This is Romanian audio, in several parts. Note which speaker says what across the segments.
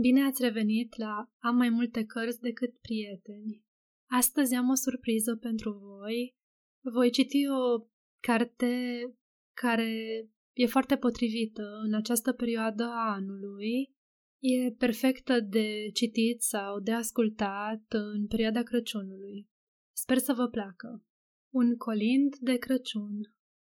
Speaker 1: Bine ați revenit la Am mai multe cărți decât prieteni. Astăzi am o surpriză pentru voi. Voi citi o carte care e foarte potrivită în această perioadă a anului. E perfectă de citit sau de ascultat în perioada Crăciunului. Sper să vă placă. Un colind de Crăciun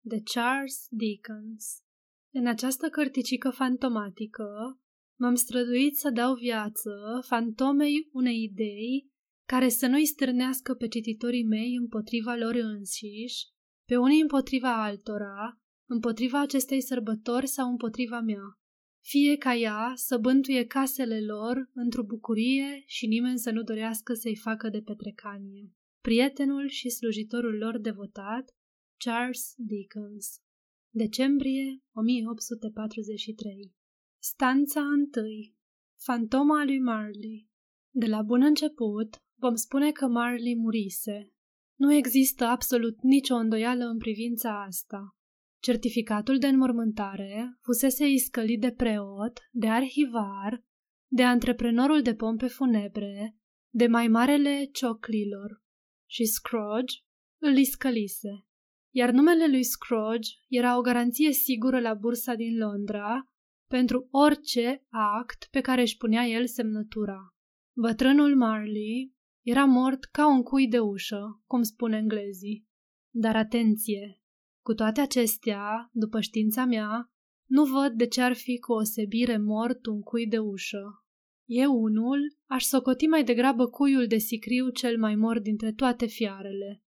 Speaker 1: de Charles Dickens În această cărticică fantomatică m-am străduit să dau viață fantomei unei idei care să nu-i stârnească pe cititorii mei împotriva lor înșiși, pe unii împotriva altora, împotriva acestei sărbători sau împotriva mea. Fie ca ea să bântuie casele lor într-o bucurie și nimeni să nu dorească să-i facă de petrecanie. Prietenul și slujitorul lor devotat, Charles Dickens Decembrie 1843 Stanța 1 Fantoma lui Marley De la bun început, vom spune că Marley murise. Nu există absolut nicio îndoială în privința asta. Certificatul de înmormântare fusese iscălit de preot, de arhivar, de antreprenorul de pompe funebre, de mai marele cioclilor și Scrooge îl iscălise. Iar numele lui Scrooge era o garanție sigură la bursa din Londra pentru orice act pe care își punea el semnătura. Bătrânul Marley era mort ca un cui de ușă, cum spun englezii. Dar atenție! Cu toate acestea, după știința mea, nu văd de ce ar fi cu osebire mort un cui de ușă. Eu unul aș socoti mai degrabă cuiul de sicriu cel mai mort dintre toate fiarele.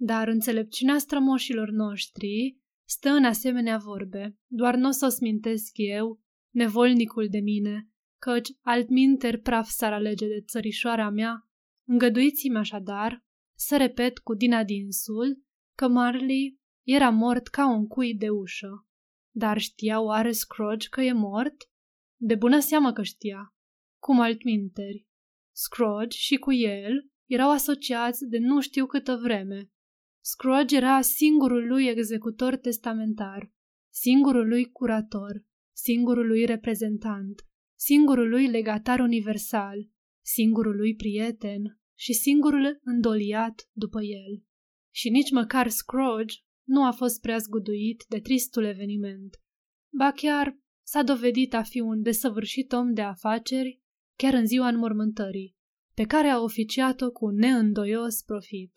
Speaker 1: Dar înțelepciunea strămoșilor noștri stă în asemenea vorbe, doar nu o să o smintesc eu, nevolnicul de mine, căci altminter praf s-ar alege de țărișoara mea. Îngăduiți-mi așadar să repet cu din adinsul că Marley era mort ca un cui de ușă. Dar știa oare Scrooge că e mort? De bună seamă că știa. Cum altminteri. Scrooge și cu el erau asociați de nu știu câtă vreme. Scrooge era singurul lui executor testamentar, singurul lui curator, singurul lui reprezentant, singurul lui legatar universal, singurul lui prieten și singurul îndoliat după el. Și nici măcar Scrooge nu a fost prea zguduit de tristul eveniment. Ba chiar s-a dovedit a fi un desăvârșit om de afaceri chiar în ziua înmormântării, pe care a oficiat-o cu neîndoios profit.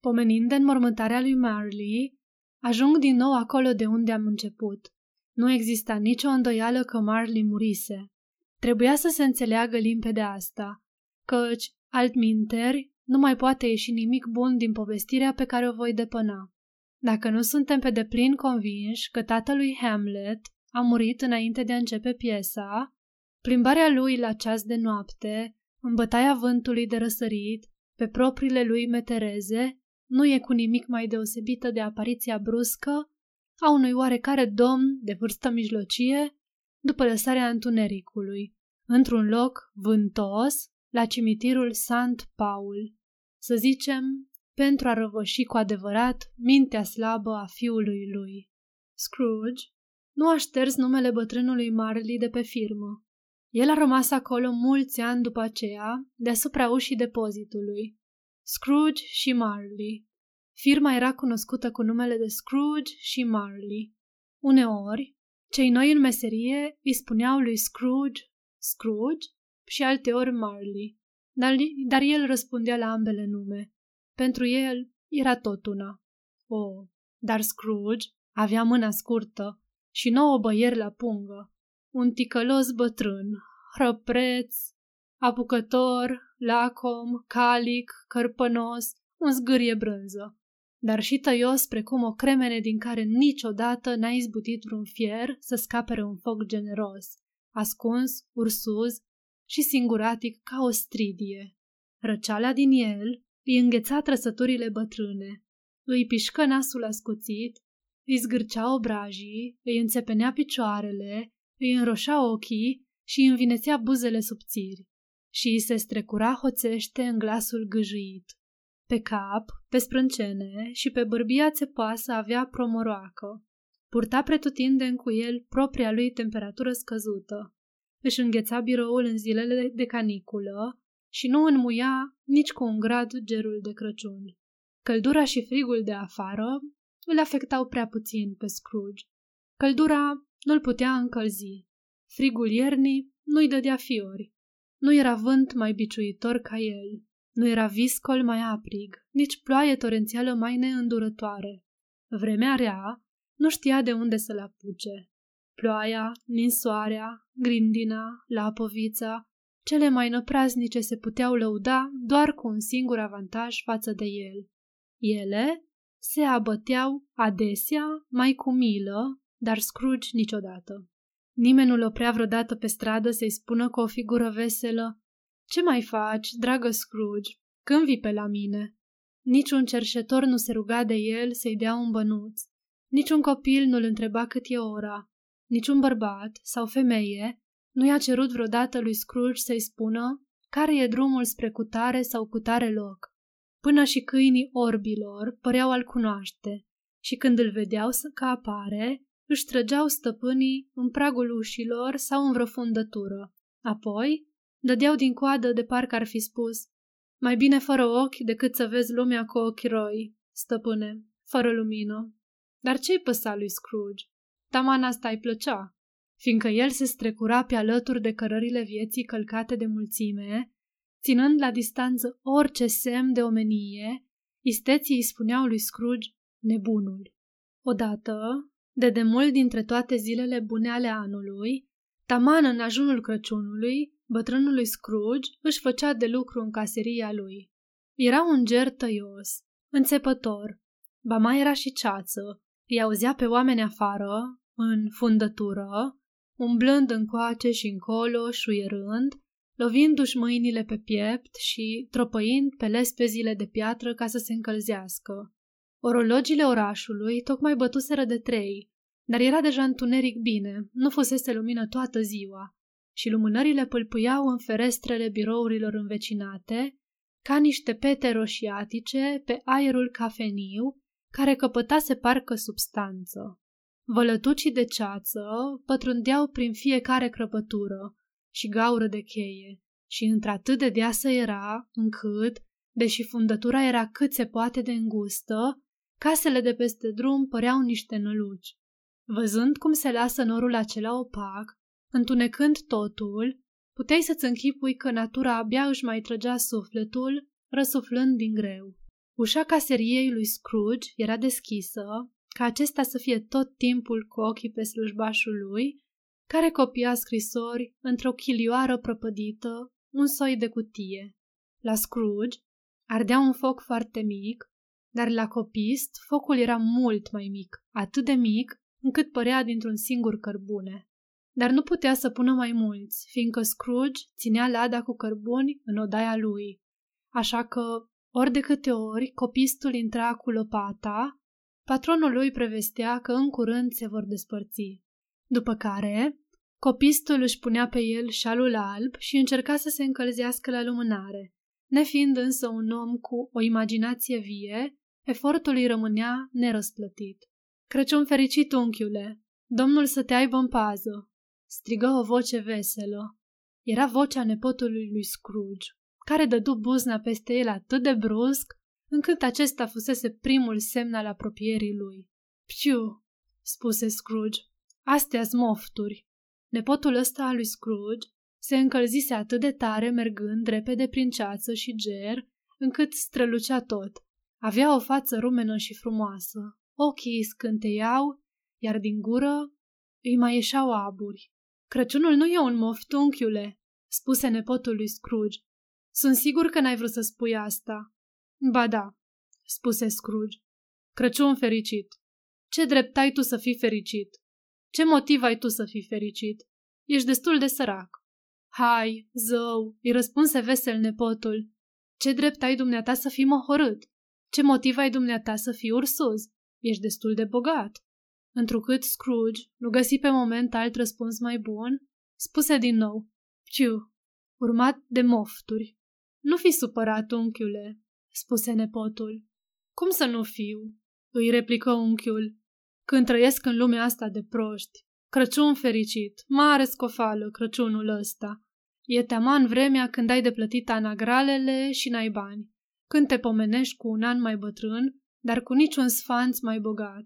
Speaker 1: Pomenind de înmormântarea lui Marley, ajung din nou acolo de unde am început. Nu exista nicio îndoială că Marley murise. Trebuia să se înțeleagă limpede asta, căci, altminteri, nu mai poate ieși nimic bun din povestirea pe care o voi depăna. Dacă nu suntem pe deplin convinși că tatălui Hamlet a murit înainte de a începe piesa, plimbarea lui la ceas de noapte, în bătaia vântului de răsărit, pe propriile lui metereze, nu e cu nimic mai deosebită de apariția bruscă a unui oarecare domn de vârstă mijlocie după lăsarea întunericului, într-un loc vântos, la cimitirul Sant Paul. Să zicem, pentru a răvăși cu adevărat mintea slabă a fiului lui. Scrooge nu a șters numele bătrânului Marley de pe firmă. El a rămas acolo mulți ani după aceea, deasupra ușii depozitului. Scrooge și Marley. Firma era cunoscută cu numele de Scrooge și Marley. Uneori, cei noi în meserie îi spuneau lui Scrooge Scrooge și alteori Marley, dar, dar el răspundea la ambele nume. Pentru el era tot una. Oh, dar Scrooge avea mâna scurtă și nouă băieri la pungă. Un ticălos bătrân, hrăpreț, apucător, lacom, calic, cărpănos, un zgârie brânză, dar și tăios precum o cremene din care niciodată n-a izbutit vreun fier să scapere un foc generos, ascuns, ursuz și singuratic ca o stridie. Răceala din el îi îngheța trăsăturile bătrâne, îi pișcă nasul ascuțit, îi zgârcea obrajii, îi înțepenea picioarele, îi înroșea ochii și îi învinețea buzele subțiri și îi se strecura hoțește în glasul gâjuit. Pe cap, pe sprâncene și pe bărbia țepoasă avea promoroacă. Purta pretutindeni cu el propria lui temperatură scăzută. își îngheța biroul în zilele de caniculă și nu înmuia nici cu un grad gerul de Crăciun. Căldura și frigul de afară îl afectau prea puțin pe Scrooge. Căldura nu-l putea încălzi. Frigul iernii nu-i dădea fiori. Nu era vânt mai biciuitor ca el. Nu era viscol mai aprig, nici ploaie torențială mai neîndurătoare. Vremea rea nu știa de unde să-l apuce. Ploaia, ninsoarea, grindina, lapovița, cele mai năpraznice se puteau lăuda doar cu un singur avantaj față de el. Ele se abăteau adesea mai cu milă, dar Scrooge niciodată. Nimeni nu-l oprea vreodată pe stradă să-i spună cu o figură veselă Ce mai faci, dragă Scrooge? Când vii pe la mine? Niciun cerșetor nu se ruga de el să-i dea un bănuț. Niciun copil nu-l întreba cât e ora. Niciun bărbat sau femeie nu i-a cerut vreodată lui Scrooge să-i spună care e drumul spre cutare sau cutare loc. Până și câinii orbilor păreau al cunoaște și când îl vedeau să că apare, își trăgeau stăpânii în pragul ușilor sau în vreo fundătură. Apoi, dădeau din coadă de parcă ar fi spus Mai bine fără ochi decât să vezi lumea cu ochi roi, stăpâne, fără lumină. Dar ce-i păsa lui Scrooge? Taman asta îi plăcea, fiindcă el se strecura pe alături de cărările vieții călcate de mulțime, ținând la distanță orice semn de omenie, isteții îi spuneau lui Scrooge nebunul. Odată, de demult dintre toate zilele bune ale anului, taman în ajunul Crăciunului, bătrânului Scrooge își făcea de lucru în caseria lui. Era un ger tăios, înțepător, ba mai era și ceață, îi auzea pe oameni afară, în fundătură, umblând încoace și încolo, șuierând, lovindu-și mâinile pe piept și tropăind pe lespezile de piatră ca să se încălzească. Orologile orașului tocmai bătuseră de trei, dar era deja întuneric bine, nu fusese lumină toată ziua și lumânările pâlpâiau în ferestrele birourilor învecinate, ca niște pete roșiatice pe aerul cafeniu, care căpătase parcă substanță. Vălătucii de ceață pătrundeau prin fiecare crăpătură și gaură de cheie și într-atât de deasă era, încât, deși fundătura era cât se poate de îngustă, casele de peste drum păreau niște năluci. Văzând cum se lasă norul acela opac, întunecând totul, puteai să-ți închipui că natura abia își mai trăgea sufletul, răsuflând din greu. Ușa caseriei lui Scrooge era deschisă, ca acesta să fie tot timpul cu ochii pe slujbașul lui, care copia scrisori într-o chilioară prăpădită, un soi de cutie. La Scrooge ardea un foc foarte mic, dar la copist focul era mult mai mic, atât de mic încât părea dintr-un singur cărbune. Dar nu putea să pună mai mulți, fiindcă Scrooge ținea lada cu cărbuni în odaia lui. Așa că, ori de câte ori copistul intra cu lopata, patronul lui prevestea că în curând se vor despărți. După care, copistul își punea pe el șalul alb și încerca să se încălzească la lumânare. Nefiind însă un om cu o imaginație vie, efortul îi rămânea nerăsplătit. Crăciun fericit, unchiule! Domnul să te aibă în pază! Strigă o voce veselă. Era vocea nepotului lui Scrooge, care dădu buzna peste el atât de brusc, încât acesta fusese primul semn al apropierii lui. Pciu, spuse Scrooge, astea mofturi. Nepotul ăsta al lui Scrooge se încălzise atât de tare mergând repede prin ceață și ger, încât strălucea tot. Avea o față rumenă și frumoasă, ochii scânteiau, iar din gură îi mai ieșeau aburi. Crăciunul nu e un moft, unchiule, spuse nepotul lui Scrooge. Sunt sigur că n-ai vrut să spui asta. Ba da, spuse Scrooge. Crăciun fericit. Ce drept ai tu să fii fericit? Ce motiv ai tu să fii fericit? Ești destul de sărac. Hai, zău, îi răspunse vesel nepotul. Ce drept ai dumneata să fii mohorât? Ce motiv ai dumneata să fii ursuz? Ești destul de bogat. Întrucât Scrooge nu găsi pe moment alt răspuns mai bun, spuse din nou, Ciu, urmat de mofturi. Nu fi supărat, unchiule, spuse nepotul. Cum să nu fiu? îi replică unchiul. Când trăiesc în lumea asta de proști, Crăciun fericit, mare scofală Crăciunul ăsta. E teaman vremea când ai de plătit anagralele și n-ai bani. Când te pomenești cu un an mai bătrân, dar cu niciun sfanț mai bogat.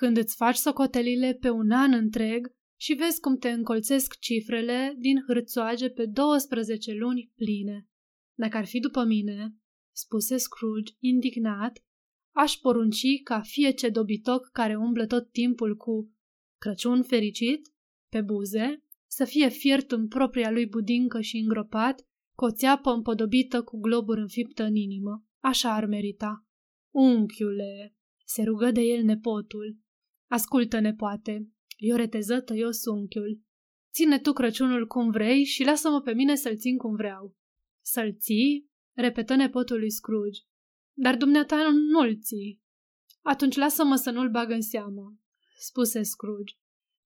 Speaker 1: Când îți faci socotelile pe un an întreg și vezi cum te încolțesc cifrele din hârțoage pe 12 luni pline. Dacă ar fi după mine, spuse Scrooge, indignat, aș porunci ca fie ce dobitoc care umblă tot timpul cu Crăciun fericit pe buze să fie fiert în propria lui budincă și îngropat cu o țeapă împodobită cu globuri înfiptă în inimă. Așa ar merita. Unchiule, se rugă de el nepotul. Ascultă, nepoate, eu reteză tăios unchiul. Ține tu Crăciunul cum vrei și lasă-mă pe mine să-l țin cum vreau. Să-l ții? repetă nepotul lui Scrooge. Dar dumneata nu-l ții. Atunci lasă-mă să nu-l bag în seamă, spuse Scrooge,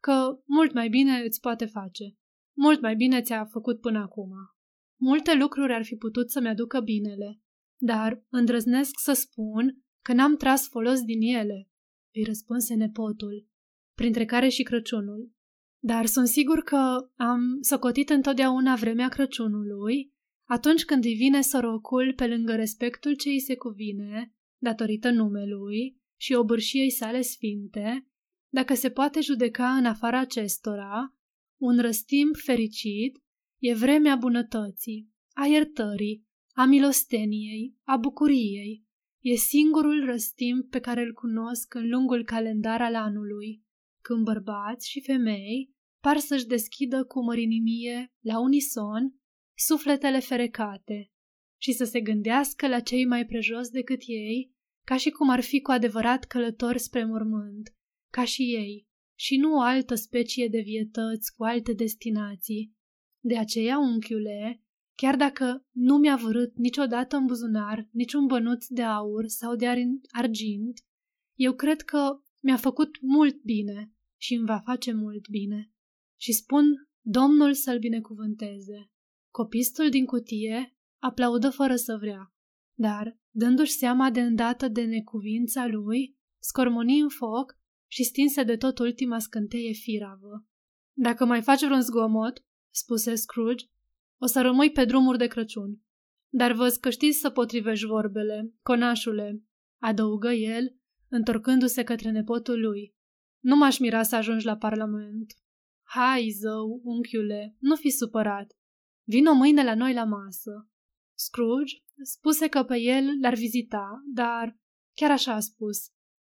Speaker 1: că mult mai bine îți poate face. Mult mai bine ți-a făcut până acum. Multe lucruri ar fi putut să-mi aducă binele, dar îndrăznesc să spun că n-am tras folos din ele, îi răspunse nepotul, printre care și Crăciunul. Dar sunt sigur că am socotit întotdeauna vremea Crăciunului atunci când îi vine sorocul pe lângă respectul ce îi se cuvine, datorită numelui și obârșiei sale sfinte, dacă se poate judeca în afara acestora, un răstimp fericit e vremea bunătății, a iertării, a milosteniei, a bucuriei. E singurul răstimp pe care îl cunosc în lungul calendar al anului, când bărbați și femei par să-și deschidă cu mărinimie, la unison, sufletele ferecate și să se gândească la cei mai prejos decât ei, ca și cum ar fi cu adevărat călători spre mormânt, ca și ei, și nu o altă specie de vietăți cu alte destinații. De aceea, unchiule, chiar dacă nu mi-a vărât niciodată în buzunar niciun bănuț de aur sau de argint, eu cred că mi-a făcut mult bine și îmi va face mult bine. Și spun Domnul să-l binecuvânteze. Copistul din cutie aplaudă fără să vrea, dar, dându-și seama de îndată de necuvința lui, scormoni în foc și stinse de tot ultima scânteie firavă. Dacă mai faci vreun zgomot, spuse Scrooge, o să rămâi pe drumuri de Crăciun. Dar văz că știți să potrivești vorbele, conașule, adăugă el, întorcându-se către nepotul lui. Nu m-aș mira să ajungi la Parlament. Hai, zău, unchiule, nu fi supărat. Vino mâine la noi la masă. Scrooge spuse că pe el l-ar vizita, dar chiar așa a spus.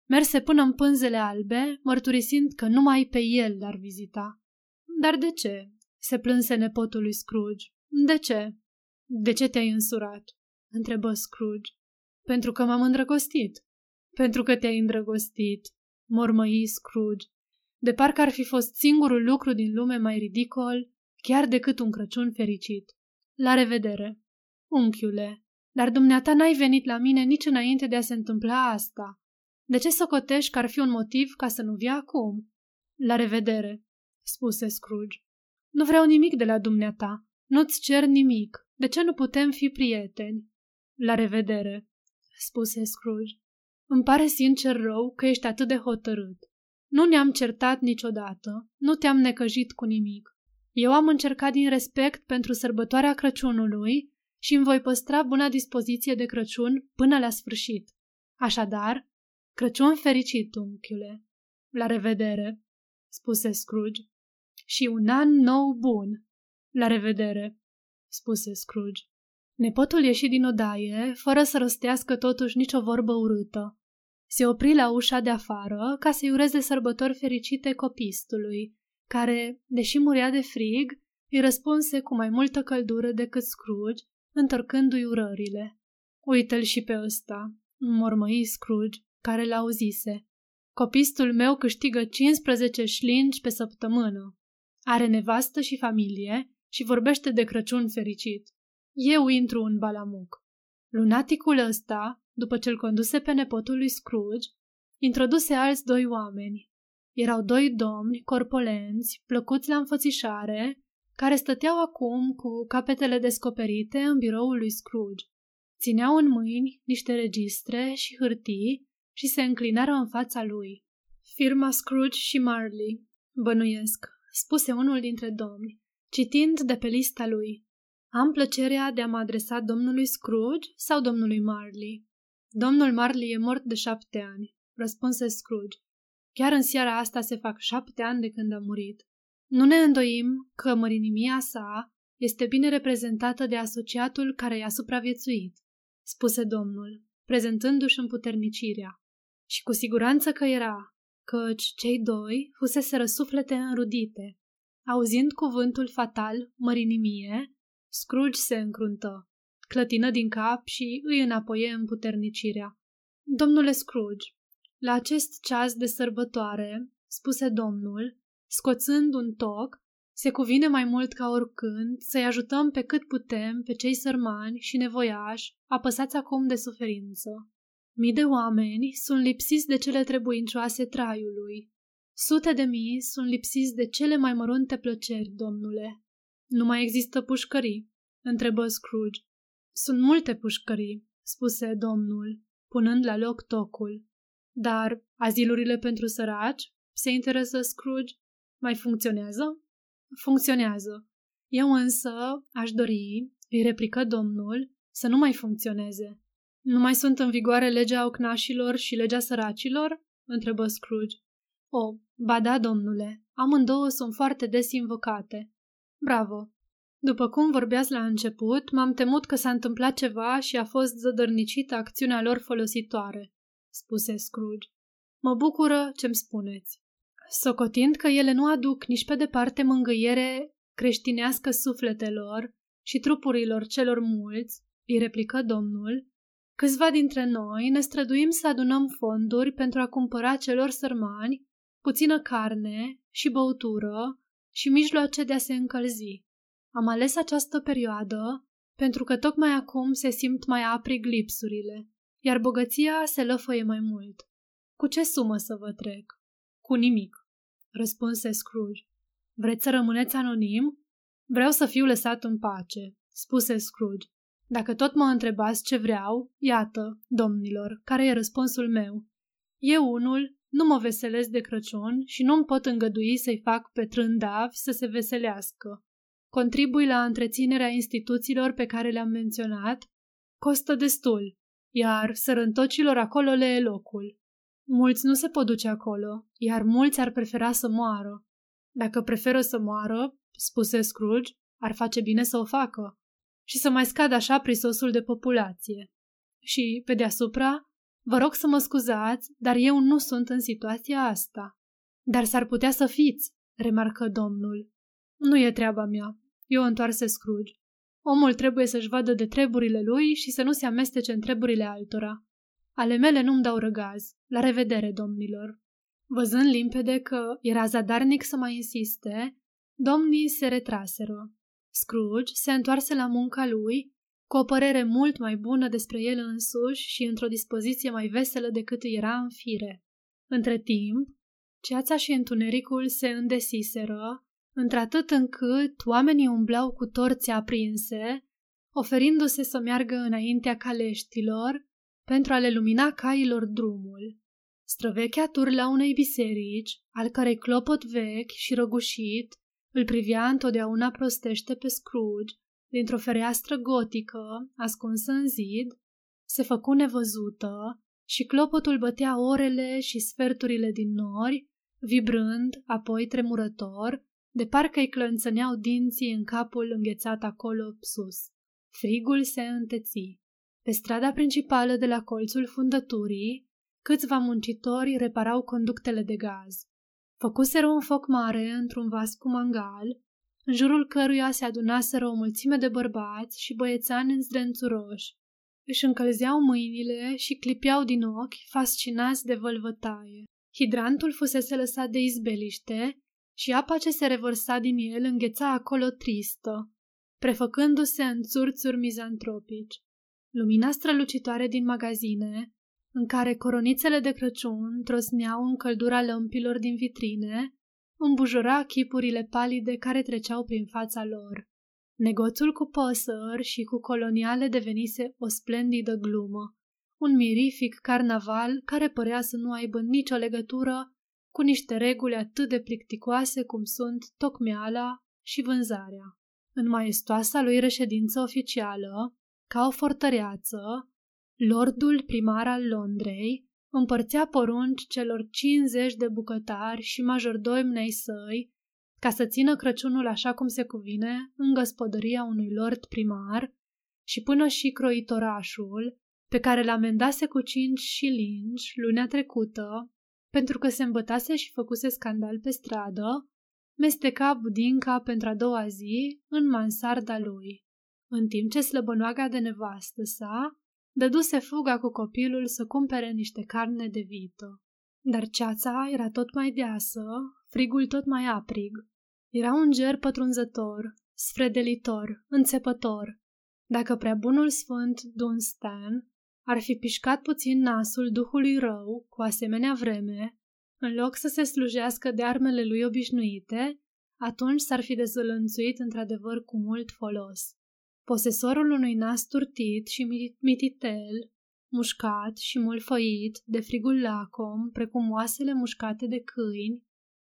Speaker 1: Merse până în pânzele albe, mărturisind că numai pe el l-ar vizita. Dar de ce? se plânse nepotul lui Scrooge. De ce? De ce te-ai însurat? întrebă Scrooge. Pentru că m-am îndrăgostit. Pentru că te-ai îndrăgostit, mormăi Scrooge. De parcă ar fi fost singurul lucru din lume mai ridicol chiar decât un Crăciun fericit. La revedere! Unchiule, dar dumneata n-ai venit la mine nici înainte de a se întâmpla asta. De ce socotești că ar fi un motiv ca să nu vii acum? La revedere, spuse Scrooge. Nu vreau nimic de la dumneata. Nu-ți cer nimic. De ce nu putem fi prieteni? La revedere, spuse Scrooge. Îmi pare sincer rău că ești atât de hotărât. Nu ne-am certat niciodată, nu te-am necăjit cu nimic. Eu am încercat din respect pentru sărbătoarea Crăciunului și îmi voi păstra buna dispoziție de Crăciun până la sfârșit. Așadar, Crăciun fericit, unchiule! La revedere, spuse Scrooge. Și un an nou bun! La revedere, spuse Scrooge. Nepotul ieși din odaie, fără să rostească totuși nicio vorbă urâtă. Se opri la ușa de afară ca să-i ureze sărbători fericite copistului, care, deși murea de frig, îi răspunse cu mai multă căldură decât Scrooge, întorcându-i urările. Uită-l și pe ăsta, mormăi Scrooge, care l-auzise. Copistul meu câștigă 15 șlingi pe săptămână. Are nevastă și familie și vorbește de Crăciun fericit. Eu intru în balamuc. Lunaticul ăsta, după ce-l conduse pe nepotul lui Scrooge, introduse alți doi oameni, erau doi domni corpolenți, plăcuți la înfățișare, care stăteau acum cu capetele descoperite în biroul lui Scrooge. Țineau în mâini niște registre și hârtii și se înclinară în fața lui. Firma Scrooge și Marley, Bănuiesc, spuse unul dintre domni, citind de pe lista lui. Am plăcerea de a mă adresa domnului Scrooge sau domnului Marley? Domnul Marley e mort de șapte ani, răspunse Scrooge. Chiar în seara asta se fac șapte ani de când a murit. Nu ne îndoim că mărinimia sa este bine reprezentată de asociatul care i-a supraviețuit, spuse domnul, prezentându-și împuternicirea. Și cu siguranță că era, căci cei doi fusese răsuflete înrudite. Auzind cuvântul fatal, mărinimie, Scrooge se încruntă, clătină din cap și îi înapoie împuternicirea. Domnule Scrooge, la acest ceas de sărbătoare, spuse domnul, scoțând un toc, se cuvine mai mult ca oricând să-i ajutăm pe cât putem pe cei sărmani și nevoiași, apăsați acum de suferință. Mii de oameni sunt lipsiți de cele trebuincioase traiului. Sute de mii sunt lipsiți de cele mai mărunte plăceri, domnule. Nu mai există pușcării, întrebă Scrooge. Sunt multe pușcării, spuse domnul, punând la loc tocul. Dar azilurile pentru săraci? Se interesă Scrooge. Mai funcționează? Funcționează. Eu însă aș dori, îi replică domnul, să nu mai funcționeze. Nu mai sunt în vigoare legea ocnașilor și legea săracilor? întrebă Scrooge. O, ba da, domnule, amândouă sunt foarte des invocate. Bravo! După cum vorbeați la început, m-am temut că s-a întâmplat ceva și a fost zădărnicită acțiunea lor folositoare, spuse Scrooge. Mă bucură ce-mi spuneți. Socotind că ele nu aduc nici pe departe mângâiere creștinească sufletelor și trupurilor celor mulți, îi replică domnul, câțiva dintre noi ne străduim să adunăm fonduri pentru a cumpăra celor sărmani puțină carne și băutură și mijloace de a se încălzi. Am ales această perioadă pentru că tocmai acum se simt mai aprig lipsurile, iar bogăția se lăfăie mai mult. Cu ce sumă să vă trec? Cu nimic, răspunse Scrooge. Vreți să rămâneți anonim? Vreau să fiu lăsat în pace, spuse Scrooge. Dacă tot mă întrebați ce vreau, iată, domnilor, care e răspunsul meu. Eu unul nu mă veselesc de Crăciun și nu-mi pot îngădui să-i fac pe trândavi să se veselească. Contribui la întreținerea instituțiilor pe care le-am menționat, costă destul, iar sărântocilor acolo le e locul. Mulți nu se pot duce acolo, iar mulți ar prefera să moară. Dacă preferă să moară, spuse Scrooge, ar face bine să o facă și să mai scadă așa prisosul de populație. Și, pe deasupra, vă rog să mă scuzați, dar eu nu sunt în situația asta. Dar s-ar putea să fiți, remarcă domnul. Nu e treaba mea. Eu întoarse Scrooge. Omul trebuie să-și vadă de treburile lui și să nu se amestece în treburile altora. Ale mele nu-mi dau răgaz. La revedere, domnilor. Văzând limpede că era zadarnic să mai insiste, domnii se retraseră. Scrooge se întoarse la munca lui, cu o părere mult mai bună despre el însuși și într-o dispoziție mai veselă decât era în fire. Între timp, ceața și întunericul se îndesiseră, într-atât încât oamenii umblau cu torțe aprinse, oferindu-se să meargă înaintea caleștilor pentru a le lumina cailor drumul. Străvechea turla unei biserici, al cărei clopot vechi și răgușit îl privea întotdeauna prostește pe Scrooge, dintr-o fereastră gotică, ascunsă în zid, se făcu nevăzută și clopotul bătea orele și sferturile din nori, vibrând, apoi tremurător, de parcă îi clănțăneau dinții în capul înghețat acolo sus. Frigul se înteți. Pe strada principală de la colțul fundăturii, câțiva muncitori reparau conductele de gaz. Făcuseră un foc mare într-un vas cu mangal, în jurul căruia se adunaseră o mulțime de bărbați și băiețani în zdrențuroși. Își încălzeau mâinile și clipeau din ochi, fascinați de vălvătaie. Hidrantul fusese lăsat de izbeliște și apa ce se revărsa din el îngheța acolo tristă, prefăcându-se în țurțuri mizantropici. Lumina strălucitoare din magazine, în care coronițele de Crăciun trosneau în căldura lămpilor din vitrine, îmbujura chipurile palide care treceau prin fața lor. Negoțul cu păsări și cu coloniale devenise o splendidă glumă, un mirific carnaval care părea să nu aibă nicio legătură cu niște reguli atât de plicticoase cum sunt tocmeala și vânzarea. În maestoasa lui reședință oficială, ca o fortăreață, lordul primar al Londrei împărțea porunci celor 50 de bucătari și majordoimnei săi ca să țină Crăciunul așa cum se cuvine în gospodăria unui lord primar și până și croitorașul, pe care l-amendase cu cinci și lingi lunea trecută, pentru că se îmbătase și făcuse scandal pe stradă, mesteca budinca pentru a doua zi în mansarda lui. În timp ce slăbănoaga de nevastă sa dăduse fuga cu copilul să cumpere niște carne de vită. Dar ceața era tot mai deasă, frigul tot mai aprig. Era un ger pătrunzător, sfredelitor, înțepător. Dacă prea bunul sfânt Dunstan ar fi pișcat puțin nasul duhului rău cu asemenea vreme, în loc să se slujească de armele lui obișnuite, atunci s-ar fi dezvălănțuit într-adevăr cu mult folos. Posesorul unui nas turtit și mititel, mușcat și mulfăit de frigul lacom, precum oasele mușcate de câini,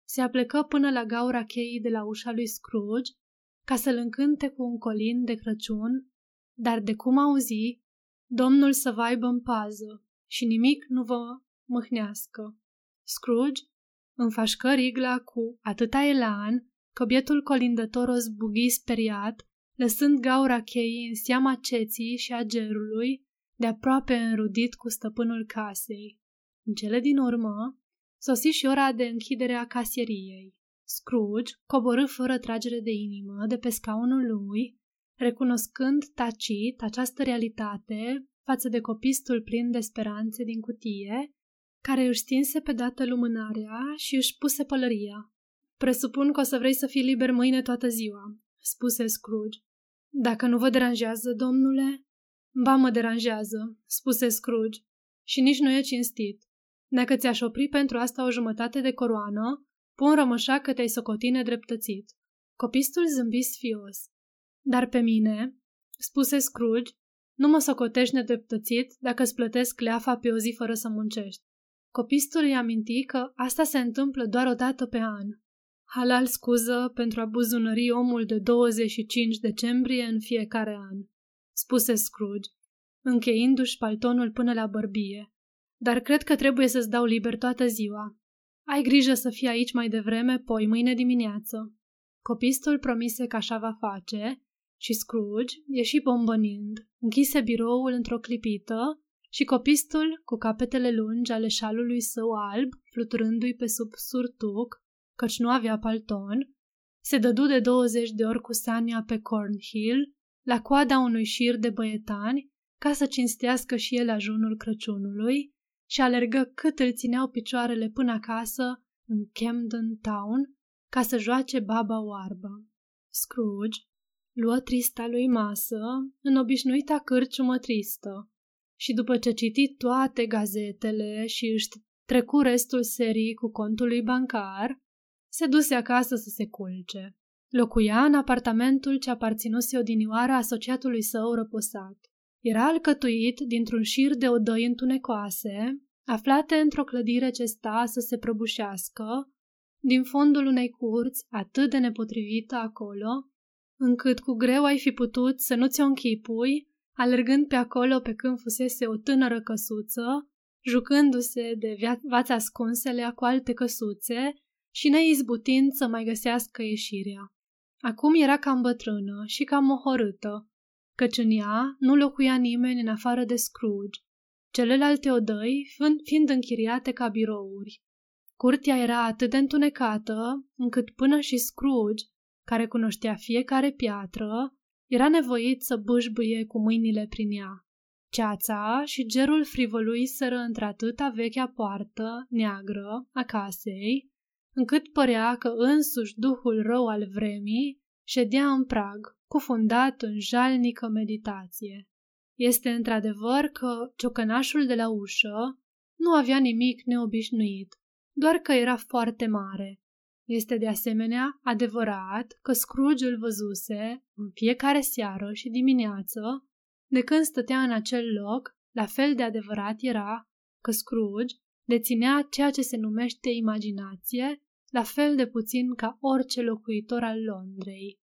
Speaker 1: se aplecă până la gaura cheii de la ușa lui Scrooge ca să-l încânte cu un colin de Crăciun, dar de cum auzi, Domnul să vă aibă în pază și nimic nu vă mâhnească. Scrooge înfașcă rigla cu atâta elan că bietul colindător o zbughi speriat, lăsând gaura cheii în seama ceții și a gerului, de aproape înrudit cu stăpânul casei. În cele din urmă, sosi și ora de închidere a casieriei. Scrooge coborâ fără tragere de inimă de pe scaunul lui, recunoscând tacit această realitate față de copistul plin de speranțe din cutie, care își stinse pe dată lumânarea și își puse pălăria. Presupun că o să vrei să fii liber mâine toată ziua, spuse Scrooge. Dacă nu vă deranjează, domnule? Ba mă deranjează, spuse Scrooge, și nici nu e cinstit. Dacă ți-aș opri pentru asta o jumătate de coroană, pun rămășa că te-ai socotine dreptățit. Copistul zâmbi sfios. Dar pe mine, spuse Scrooge, nu mă socotești nedreptățit dacă îți plătesc leafa pe o zi fără să muncești. Copistul îi aminti că asta se întâmplă doar o dată pe an. Halal scuză pentru a buzunări omul de 25 decembrie în fiecare an, spuse Scrooge, încheindu-și paltonul până la bărbie. Dar cred că trebuie să-ți dau liber toată ziua. Ai grijă să fii aici mai devreme, poi mâine dimineață. Copistul promise că așa va face și Scrooge ieși bombănind, închise biroul într-o clipită și copistul, cu capetele lungi ale șalului său alb, fluturându-i pe sub surtuc, căci nu avea palton, se dădu de 20 de ori cu Sania pe Cornhill, la coada unui șir de băietani, ca să cinstească și el ajunul Crăciunului și alergă cât îl țineau picioarele până acasă, în Camden Town, ca să joace baba oarbă. Scrooge luă trista lui masă în obișnuita cârciumă tristă și după ce citi toate gazetele și își trecu restul serii cu contul lui bancar, se duse acasă să se culce. Locuia în apartamentul ce aparținuse odinioară asociatului său răposat. Era alcătuit dintr-un șir de odăi întunecoase, aflate într-o clădire ce sta să se prăbușească, din fondul unei curți atât de nepotrivită acolo, încât cu greu ai fi putut să nu ți-o închipui, alergând pe acolo pe când fusese o tânără căsuță, jucându-se de vați ascunsele cu alte căsuțe și neizbutind să mai găsească ieșirea. Acum era cam bătrână și cam mohorâtă, căci în ea nu locuia nimeni în afară de Scrooge, celelalte odăi fiind închiriate ca birouri. Curtea era atât de întunecată, încât până și Scrooge care cunoștea fiecare piatră, era nevoit să bâșbâie cu mâinile prin ea. Ceața și gerul frivoluiseră într-atâta vechea poartă neagră a casei, încât părea că însuși duhul rău al vremii ședea în prag, cufundat în jalnică meditație. Este într-adevăr că ciocănașul de la ușă nu avea nimic neobișnuit, doar că era foarte mare este de asemenea adevărat că Scrooge îl văzuse în fiecare seară și dimineață, de când stătea în acel loc, la fel de adevărat era că Scrooge, deținea ceea ce se numește imaginație, la fel de puțin ca orice locuitor al Londrei.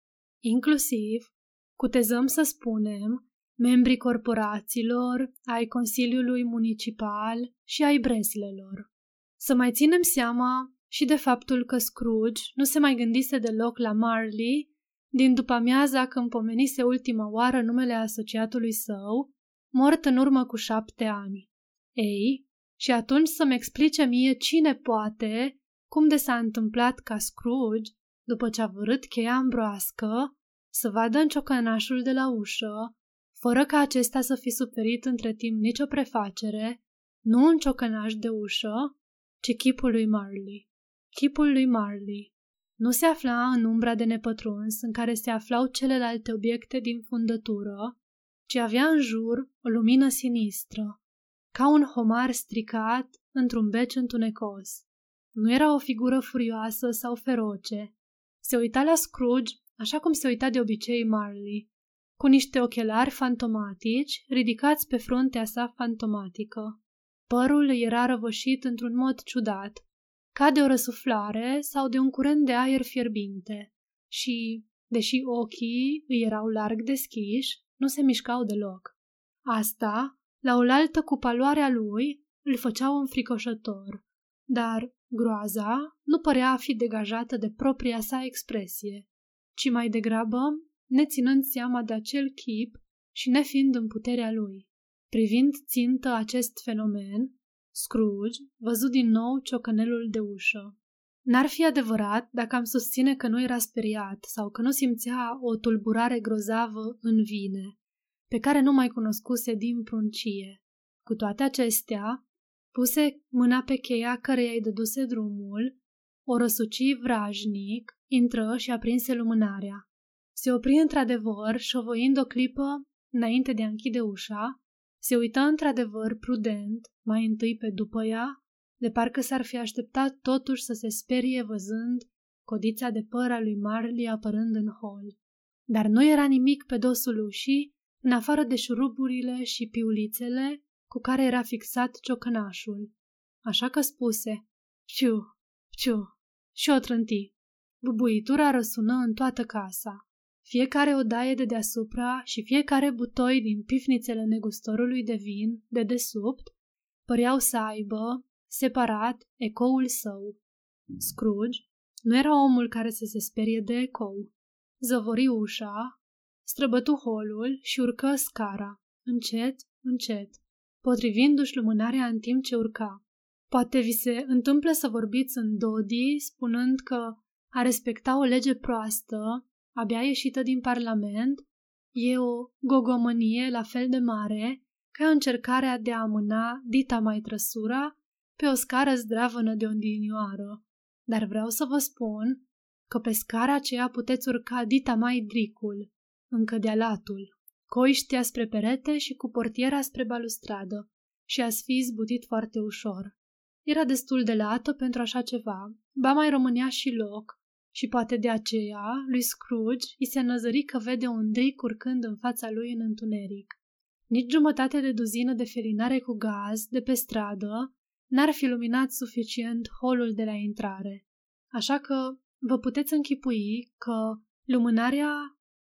Speaker 1: Inclusiv, cutezăm să spunem, membrii corporațiilor, ai Consiliului Municipal și ai breslelor. Să mai ținem seama și de faptul că Scrooge nu se mai gândise deloc la Marley din după amiaza când pomenise ultima oară numele asociatului său, mort în urmă cu șapte ani. Ei, și atunci să-mi explice mie cine poate cum de s-a întâmplat ca Scrooge, după ce a vărât cheia ambroască, să vadă în ciocănașul de la ușă, fără ca acesta să fi suferit între timp nicio prefacere, nu un ciocănaș de ușă, ci chipul lui Marley. Chipul lui Marley nu se afla în umbra de nepătruns în care se aflau celelalte obiecte din fundătură, ci avea în jur o lumină sinistră, ca un homar stricat într-un bec întunecos. Nu era o figură furioasă sau feroce. Se uita la Scrooge așa cum se uita de obicei Marley, cu niște ochelari fantomatici ridicați pe fruntea sa fantomatică. Părul era răvășit într-un mod ciudat, ca de o răsuflare sau de un curent de aer fierbinte și, deși ochii îi erau larg deschiși, nu se mișcau deloc. Asta, la oaltă cu paloarea lui, îl făceau înfricoșător, dar groaza nu părea a fi degajată de propria sa expresie, ci mai degrabă neținând seama de acel chip și nefiind în puterea lui. Privind țintă acest fenomen, Scrooge văzut din nou ciocănelul de ușă. N-ar fi adevărat dacă am susține că nu era speriat sau că nu simțea o tulburare grozavă în vine, pe care nu mai cunoscuse din pruncie. Cu toate acestea, puse mâna pe cheia căreia îi dăduse drumul, o răsuci vrajnic, intră și aprinse lumânarea. Se opri într-adevăr, șovoind o clipă înainte de a închide ușa, se uită într-adevăr prudent, mai întâi pe după ea, de parcă s-ar fi așteptat totuși să se sperie văzând codița de păr a lui Marley apărând în hol. Dar nu era nimic pe dosul ușii, în afară de șuruburile și piulițele cu care era fixat ciocănașul. Așa că spuse, Ciu, ciu, și o trânti. Bubuitura răsună în toată casa. Fiecare odaie de deasupra și fiecare butoi din pifnițele negustorului de vin de desubt păreau să aibă, separat, ecoul său. Scrooge nu era omul care să se sperie de ecou. Zăvori ușa, străbătu holul și urcă scara, încet, încet, potrivindu-și lumânarea în timp ce urca. Poate vi se întâmplă să vorbiți în Dodi spunând că a respecta o lege proastă abia ieșită din Parlament, e o gogomănie la fel de mare ca încercarea de a amâna dita mai trăsura pe o scară zdravănă de odinioară. Dar vreau să vă spun că pe scara aceea puteți urca dita mai dricul, încă de latul, coiștea spre perete și cu portiera spre balustradă și ați fi zbutit foarte ușor. Era destul de lată pentru așa ceva, ba mai rămânea și loc, și poate de aceea, lui Scrooge îi se năzări că vede un dric urcând în fața lui în întuneric. Nici jumătate de duzină de felinare cu gaz de pe stradă n-ar fi luminat suficient holul de la intrare. Așa că vă puteți închipui că lumânarea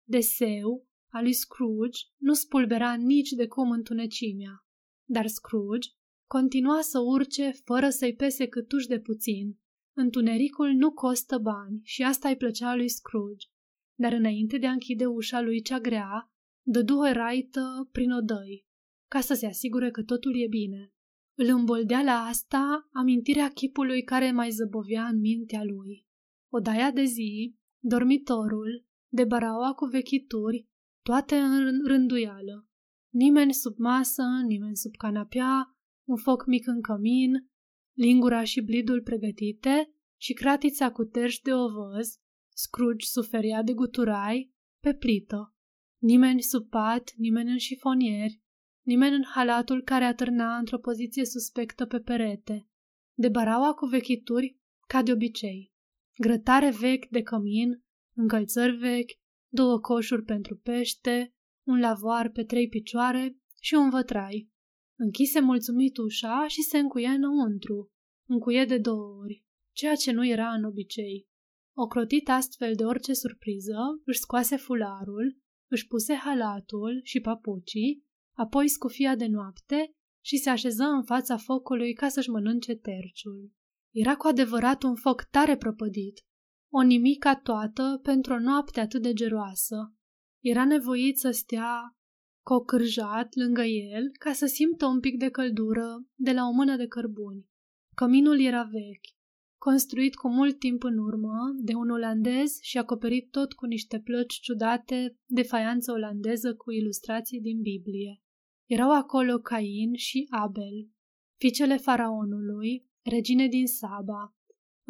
Speaker 1: de seu a lui Scrooge nu spulbera nici de cum întunecimea. Dar Scrooge continua să urce fără să-i pese câtuși de puțin, Întunericul nu costă bani și asta îi plăcea lui Scrooge, dar înainte de a închide ușa lui cea grea, dădu o raită prin odăi, ca să se asigure că totul e bine. Îl îmboldea la asta amintirea chipului care mai zăbovea în mintea lui. Odaia de zi, dormitorul, de baraua cu vechituri, toate în rânduială. Nimeni sub masă, nimeni sub canapea, un foc mic în cămin, lingura și blidul pregătite și cratița cu terși de ovăz, Scrooge suferia de guturai, pe plită. Nimeni sub pat, nimeni în șifonieri, nimeni în halatul care atârna într-o poziție suspectă pe perete. De baraua cu vechituri, ca de obicei. Grătare vechi de cămin, încălțări vechi, două coșuri pentru pește, un lavoar pe trei picioare și un vătrai. Închise mulțumit ușa și se încuie înăuntru. Încuie de două ori, ceea ce nu era în obicei. Ocrotit astfel de orice surpriză, își scoase fularul, își puse halatul și papucii, apoi scufia de noapte și se așeză în fața focului ca să-și mănânce terciul. Era cu adevărat un foc tare prăpădit, o nimica toată pentru o noapte atât de geroasă. Era nevoit să stea cocârjat lângă el ca să simtă un pic de căldură de la o mână de cărbuni. Căminul era vechi, construit cu mult timp în urmă de un olandez și acoperit tot cu niște plăci ciudate de faianță olandeză cu ilustrații din Biblie. Erau acolo Cain și Abel, fiicele faraonului, regine din Saba,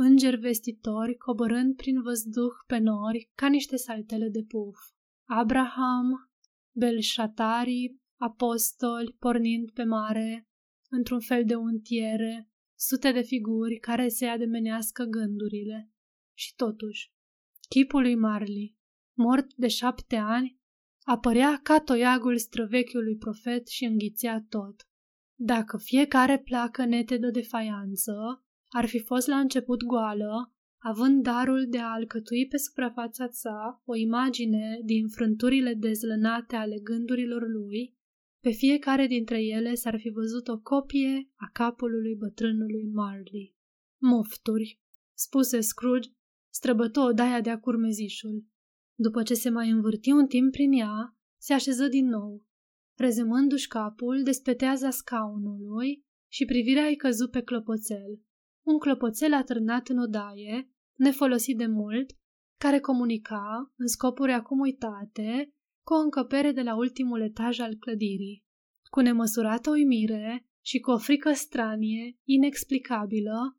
Speaker 1: îngeri vestitori coborând prin văzduh pe nori ca niște saltele de puf. Abraham, belșatarii, apostoli pornind pe mare, într-un fel de untiere, sute de figuri care se ademenească gândurile. Și totuși, chipul lui Marley, mort de șapte ani, apărea ca toiagul străvechiului profet și înghițea tot. Dacă fiecare placă netedă de faianță ar fi fost la început goală, având darul de a alcătui pe suprafața sa o imagine din frânturile dezlănate ale gândurilor lui, pe fiecare dintre ele s-ar fi văzut o copie a capului bătrânului Marley. Mofturi, spuse Scrooge, străbătă odaia de-a curmezișul. După ce se mai învârti un timp prin ea, se așeză din nou. Rezemându-și capul, despeteaza scaunului și privirea îi căzu pe clopoțel. Un clopoțel atârnat în odaie, nefolosit de mult, care comunica, în scopuri acum uitate, cu o încăpere de la ultimul etaj al clădirii. Cu nemăsurată uimire și cu o frică stranie, inexplicabilă,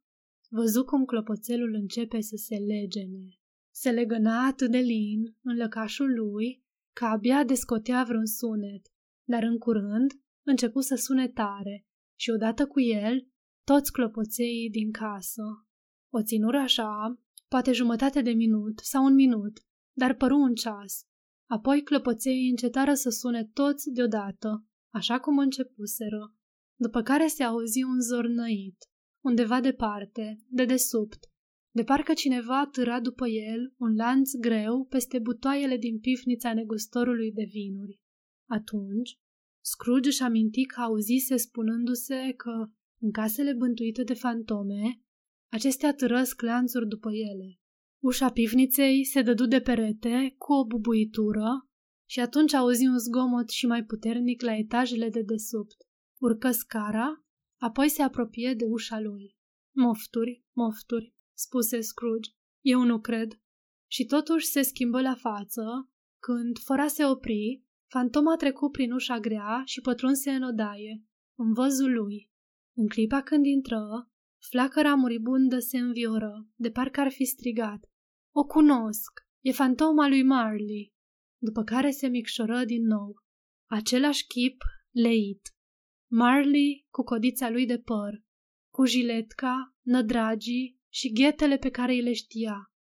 Speaker 1: văzu cum clopoțelul începe să se legene. Se legăna atât de lin în lăcașul lui că abia descotea vreun sunet, dar în curând începu să sune tare și odată cu el toți clopoței din casă. O ținură așa, poate jumătate de minut sau un minut, dar păru un ceas. Apoi clopoței încetară să sune toți deodată, așa cum începuseră, după care se auzi un zornăit, undeva departe, de desubt, de parcă cineva târa după el un lanț greu peste butoaiele din pifnița negustorului de vinuri. Atunci, Scrooge își aminti că auzise spunându-se că, în casele bântuite de fantome, acestea târăsc lanțuri după ele. Ușa pivniței se dădu de perete cu o bubuitură și atunci auzi un zgomot și mai puternic la etajele de desubt. Urcă scara, apoi se apropie de ușa lui. Mofturi, mofturi, spuse Scrooge. Eu nu cred. Și totuși se schimbă la față, când, fără a se opri, fantoma trecu prin ușa grea și pătrunse în odaie, în văzul lui. În clipa când intră, flacăra muribundă se învioră, de parcă ar fi strigat. O cunosc! E fantoma lui Marley! După care se micșoră din nou. Același chip leit. Marley cu codița lui de păr, cu jiletca, nădragii și ghetele pe care îi le știa.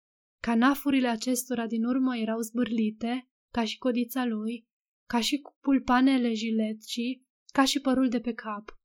Speaker 1: Canafurile acestora din urmă erau zbârlite, ca și codița lui, ca și pulpanele jiletcii, ca și părul de pe cap.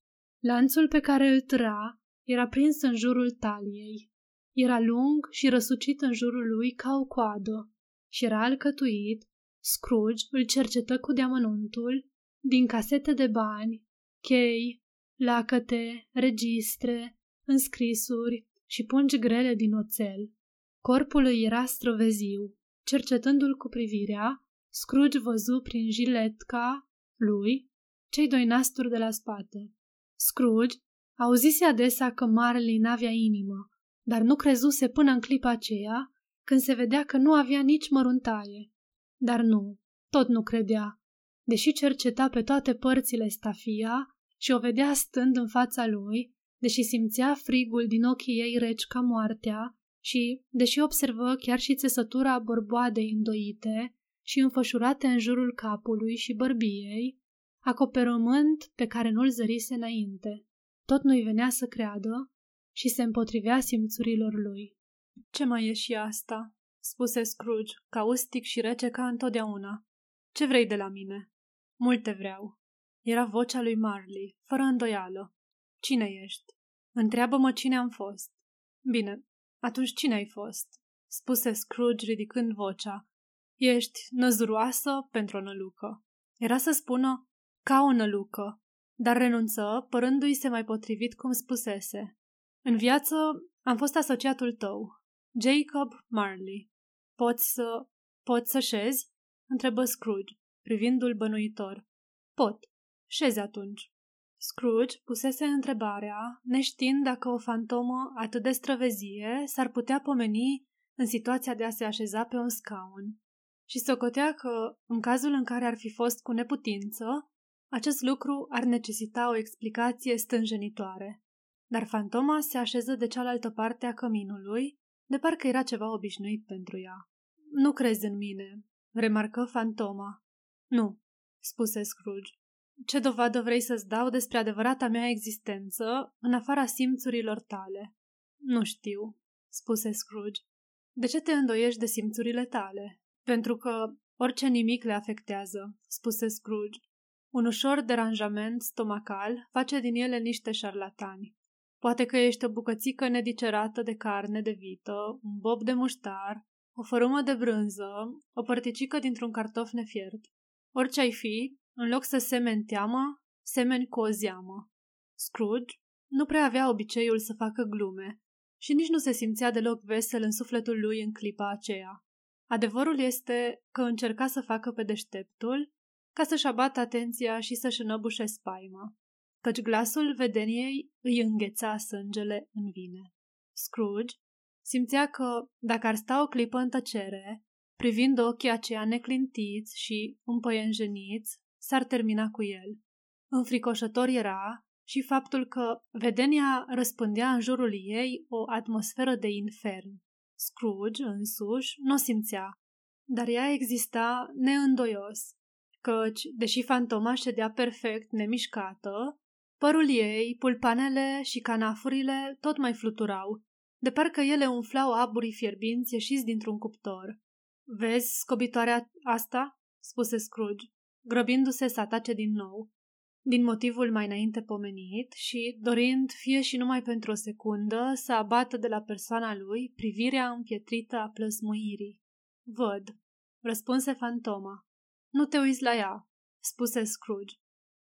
Speaker 1: Lanțul pe care îl tăra era prins în jurul taliei. Era lung și răsucit în jurul lui ca o coadă și era alcătuit. Scrooge îl cercetă cu deamănuntul din casete de bani, chei, lacăte, registre, înscrisuri, și pungi grele din oțel. Corpul îi era străveziu. Cercetându-l cu privirea, Scrooge văzu prin jiletca lui cei doi nasturi de la spate. Scrooge auzise adesea că Marley n-avea inimă, dar nu crezuse până în clipa aceea când se vedea că nu avea nici măruntaie. Dar nu, tot nu credea. Deși cerceta pe toate părțile stafia și o vedea stând în fața lui, deși simțea frigul din ochii ei reci ca moartea și, deși observă chiar și țesătura borboadei îndoite și înfășurate în jurul capului și bărbiei, acoperământ pe care nu-l zărise înainte. Tot nu-i venea să creadă și se împotrivea simțurilor lui. Ce mai e și asta?" spuse Scrooge, caustic și rece ca întotdeauna. Ce vrei de la mine?" Multe vreau." Era vocea lui Marley, fără îndoială. Cine ești? Întreabă-mă cine am fost. Bine, atunci cine ai fost? Spuse Scrooge ridicând vocea. Ești năzuroasă pentru o nălucă. Era să spună ca o nălucă, dar renunță, părându-i se mai potrivit cum spusese. În viață am fost asociatul tău, Jacob Marley. Poți să... poți să șezi? Întrebă Scrooge, privindu-l bănuitor. Pot. Șezi atunci. Scrooge pusese întrebarea, neștiind dacă o fantomă atât de străvezie s-ar putea pomeni în situația de a se așeza pe un scaun. Și socotea că, în cazul în care ar fi fost cu neputință, acest lucru ar necesita o explicație stânjenitoare. Dar fantoma se așeză de cealaltă parte a căminului, de parcă era ceva obișnuit pentru ea. Nu crezi în mine, remarcă fantoma. Nu, spuse Scrooge. Ce dovadă vrei să-ți dau despre adevărata mea existență, în afara simțurilor tale? Nu știu, spuse Scrooge. De ce te îndoiești de simțurile tale? Pentru că orice nimic le afectează, spuse Scrooge. Un ușor deranjament stomacal face din ele niște șarlatani. Poate că ești o bucățică nedicerată de carne de vită, un bob de muștar, o fărâmă de brânză, o părticică dintr-un cartof nefiert. Orice ai fi, în loc să semeni teama, semeni cu o zeamă. Scrooge nu prea avea obiceiul să facă glume și nici nu se simțea deloc vesel în sufletul lui în clipa aceea. Adevărul este că încerca să facă pe deșteptul ca să-și abată atenția și să-și înăbușe spaima, căci glasul vedeniei îi îngheța sângele în vine. Scrooge simțea că, dacă ar sta o clipă în tăcere, privind ochii aceia neclintiți și împăienjeniți, s-ar termina cu el. Înfricoșător era și faptul că vedenia răspândea în jurul ei o atmosferă de infern. Scrooge, însuși, nu o simțea, dar ea exista neîndoios, căci, deși fantoma ședea perfect nemișcată, părul ei, pulpanele și canafurile tot mai fluturau, de parcă ele umflau aburii fierbinți ieșiți dintr-un cuptor. Vezi scobitoarea asta?" spuse Scrooge, grăbindu-se să atace din nou din motivul mai înainte pomenit și dorind, fie și numai pentru o secundă, să abată de la persoana lui privirea împietrită a plăsmuirii. Văd, răspunse fantoma. Nu te uiți la ea, spuse Scrooge.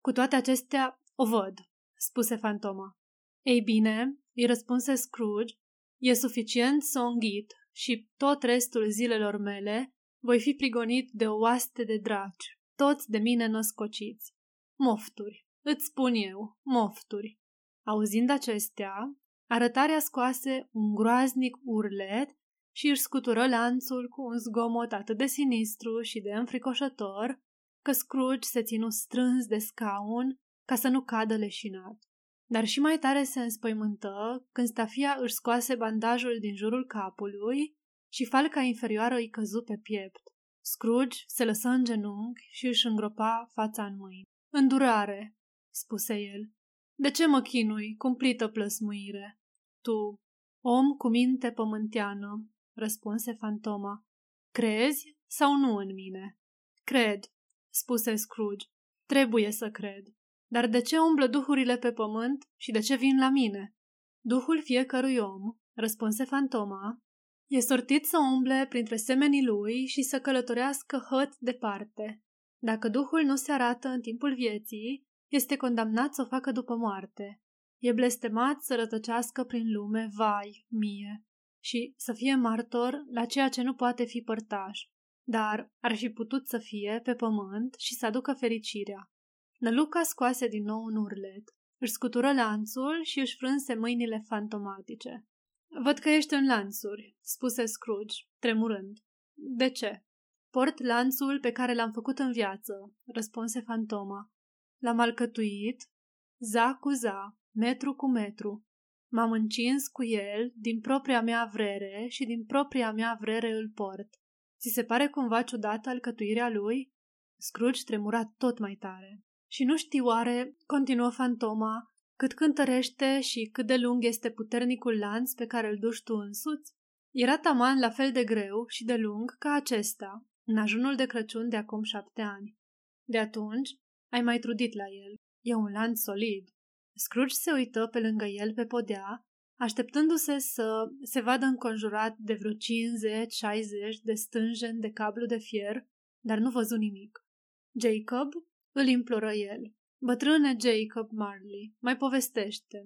Speaker 1: Cu toate acestea, o văd, spuse fantoma. Ei bine, îi răspunse Scrooge, e suficient să o înghit și tot restul zilelor mele voi fi prigonit de o oaste de draci, toți de mine născociți. Mofturi, îți spun eu, mofturi. Auzind acestea, arătarea scoase un groaznic urlet și își scutură lanțul cu un zgomot atât de sinistru și de înfricoșător, că Scrooge se ținu strâns de scaun ca să nu cadă leșinat. Dar și mai tare se înspăimântă când stafia își scoase bandajul din jurul capului și falca inferioară îi căzu pe piept. Scrooge se lăsă în genunchi și își îngropa fața în mâini. Îndurare, spuse el. De ce mă chinui, cumplită plăsmuire? Tu, om cu minte pământeană, răspunse fantoma. Crezi sau nu în mine? Cred, spuse Scrooge. Trebuie să cred. Dar de ce umblă duhurile pe pământ și de ce vin la mine? Duhul fiecărui om, răspunse fantoma, e sortit să umble printre semenii lui și să călătorească hăt departe. Dacă Duhul nu se arată în timpul vieții, este condamnat să o facă după moarte. E blestemat să rătăcească prin lume, vai, mie, și să fie martor la ceea ce nu poate fi părtaș, dar ar fi putut să fie pe pământ și să aducă fericirea. Năluca scoase din nou un urlet, își scutură lanțul și își frânse mâinile fantomatice. Văd că ești în lanțuri, spuse Scrooge, tremurând. De ce? Port lanțul pe care l-am făcut în viață, răspunse fantoma. L-am alcătuit, za cu za, metru cu metru. M-am încins cu el din propria mea vrere și din propria mea vrere îl port. Ți se pare cumva ciudată alcătuirea lui? Scrooge tremura tot mai tare. Și nu știu oare, continuă fantoma, cât cântărește și cât de lung este puternicul lanț pe care îl duci tu însuți? Era taman la fel de greu și de lung ca acesta, în ajunul de Crăciun de acum șapte ani. De atunci, ai mai trudit la el. E un lanț solid. Scrooge se uită pe lângă el pe podea, așteptându-se să se vadă înconjurat de vreo 50-60 de stânjeni de cablu de fier, dar nu văzu nimic. Jacob îl imploră el. Bătrâne Jacob Marley, mai povestește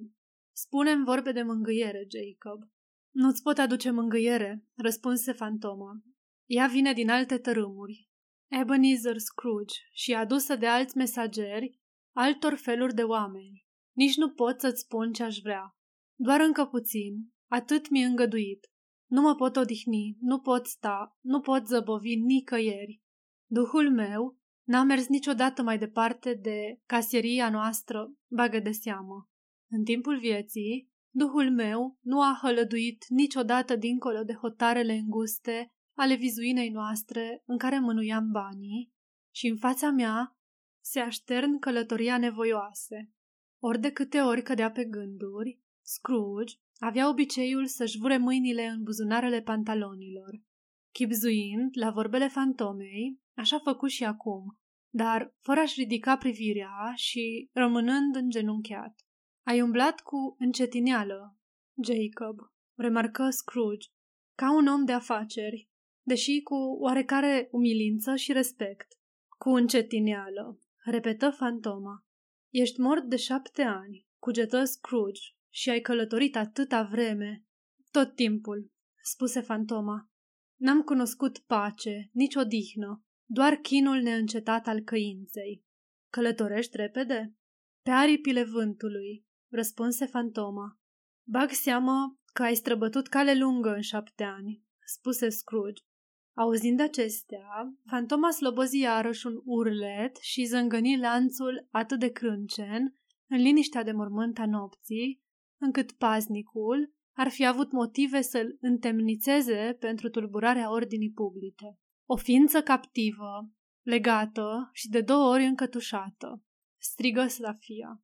Speaker 1: spune vorbe de mângâiere, Jacob. Nu-ți pot aduce mângâiere, răspunse fantoma. Ea vine din alte tărâmuri. Ebenezer Scrooge și adusă de alți mesageri, altor feluri de oameni. Nici nu pot să-ți spun ce aș vrea. Doar încă puțin, atât mi-e îngăduit. Nu mă pot odihni, nu pot sta, nu pot zăbovi nicăieri. Duhul meu n-a mers niciodată mai departe de casieria noastră, bagă de seamă. În timpul vieții, Duhul meu nu a hălăduit niciodată dincolo de hotarele înguste ale vizuinei noastre în care mânuiam banii și în fața mea se aștern călătoria nevoioase. Ori de câte ori cădea pe gânduri, Scrooge avea obiceiul să-și vure mâinile în buzunarele pantalonilor. Chipzuind la vorbele fantomei, așa făcut și acum, dar fără a-și ridica privirea și rămânând îngenunchiat. Ai umblat cu încetineală, Jacob, remarcă Scrooge, ca un om de afaceri, deși cu oarecare umilință și respect. Cu încetineală, repetă fantoma. Ești mort de șapte ani, cugetă Scrooge, și ai călătorit atâta vreme. Tot timpul, spuse fantoma. N-am cunoscut pace, nici odihnă, doar chinul neîncetat al căinței. Călătorești repede? Pe aripile vântului, răspunse fantoma. Bag seama că ai străbătut cale lungă în șapte ani, spuse Scrooge. Auzind acestea, fantoma slobozi iarăși un urlet și zângăni lanțul atât de crâncen, în liniștea de mormânt a nopții, încât paznicul ar fi avut motive să-l întemnițeze pentru tulburarea ordinii publice. O ființă captivă, legată și de două ori încătușată, strigă Safia.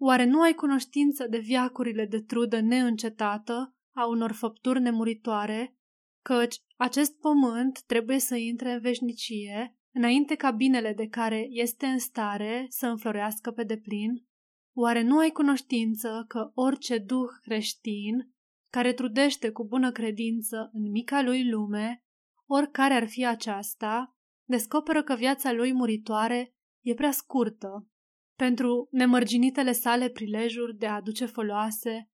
Speaker 1: Oare nu ai cunoștință de viacurile de trudă neîncetată a unor făpturi nemuritoare, căci acest pământ trebuie să intre în veșnicie, înainte ca binele de care este în stare să înflorească pe deplin? Oare nu ai cunoștință că orice duh creștin, care trudește cu bună credință în mica lui lume, oricare ar fi aceasta, descoperă că viața lui muritoare e prea scurtă pentru nemărginitele sale prilejuri de a aduce foloase,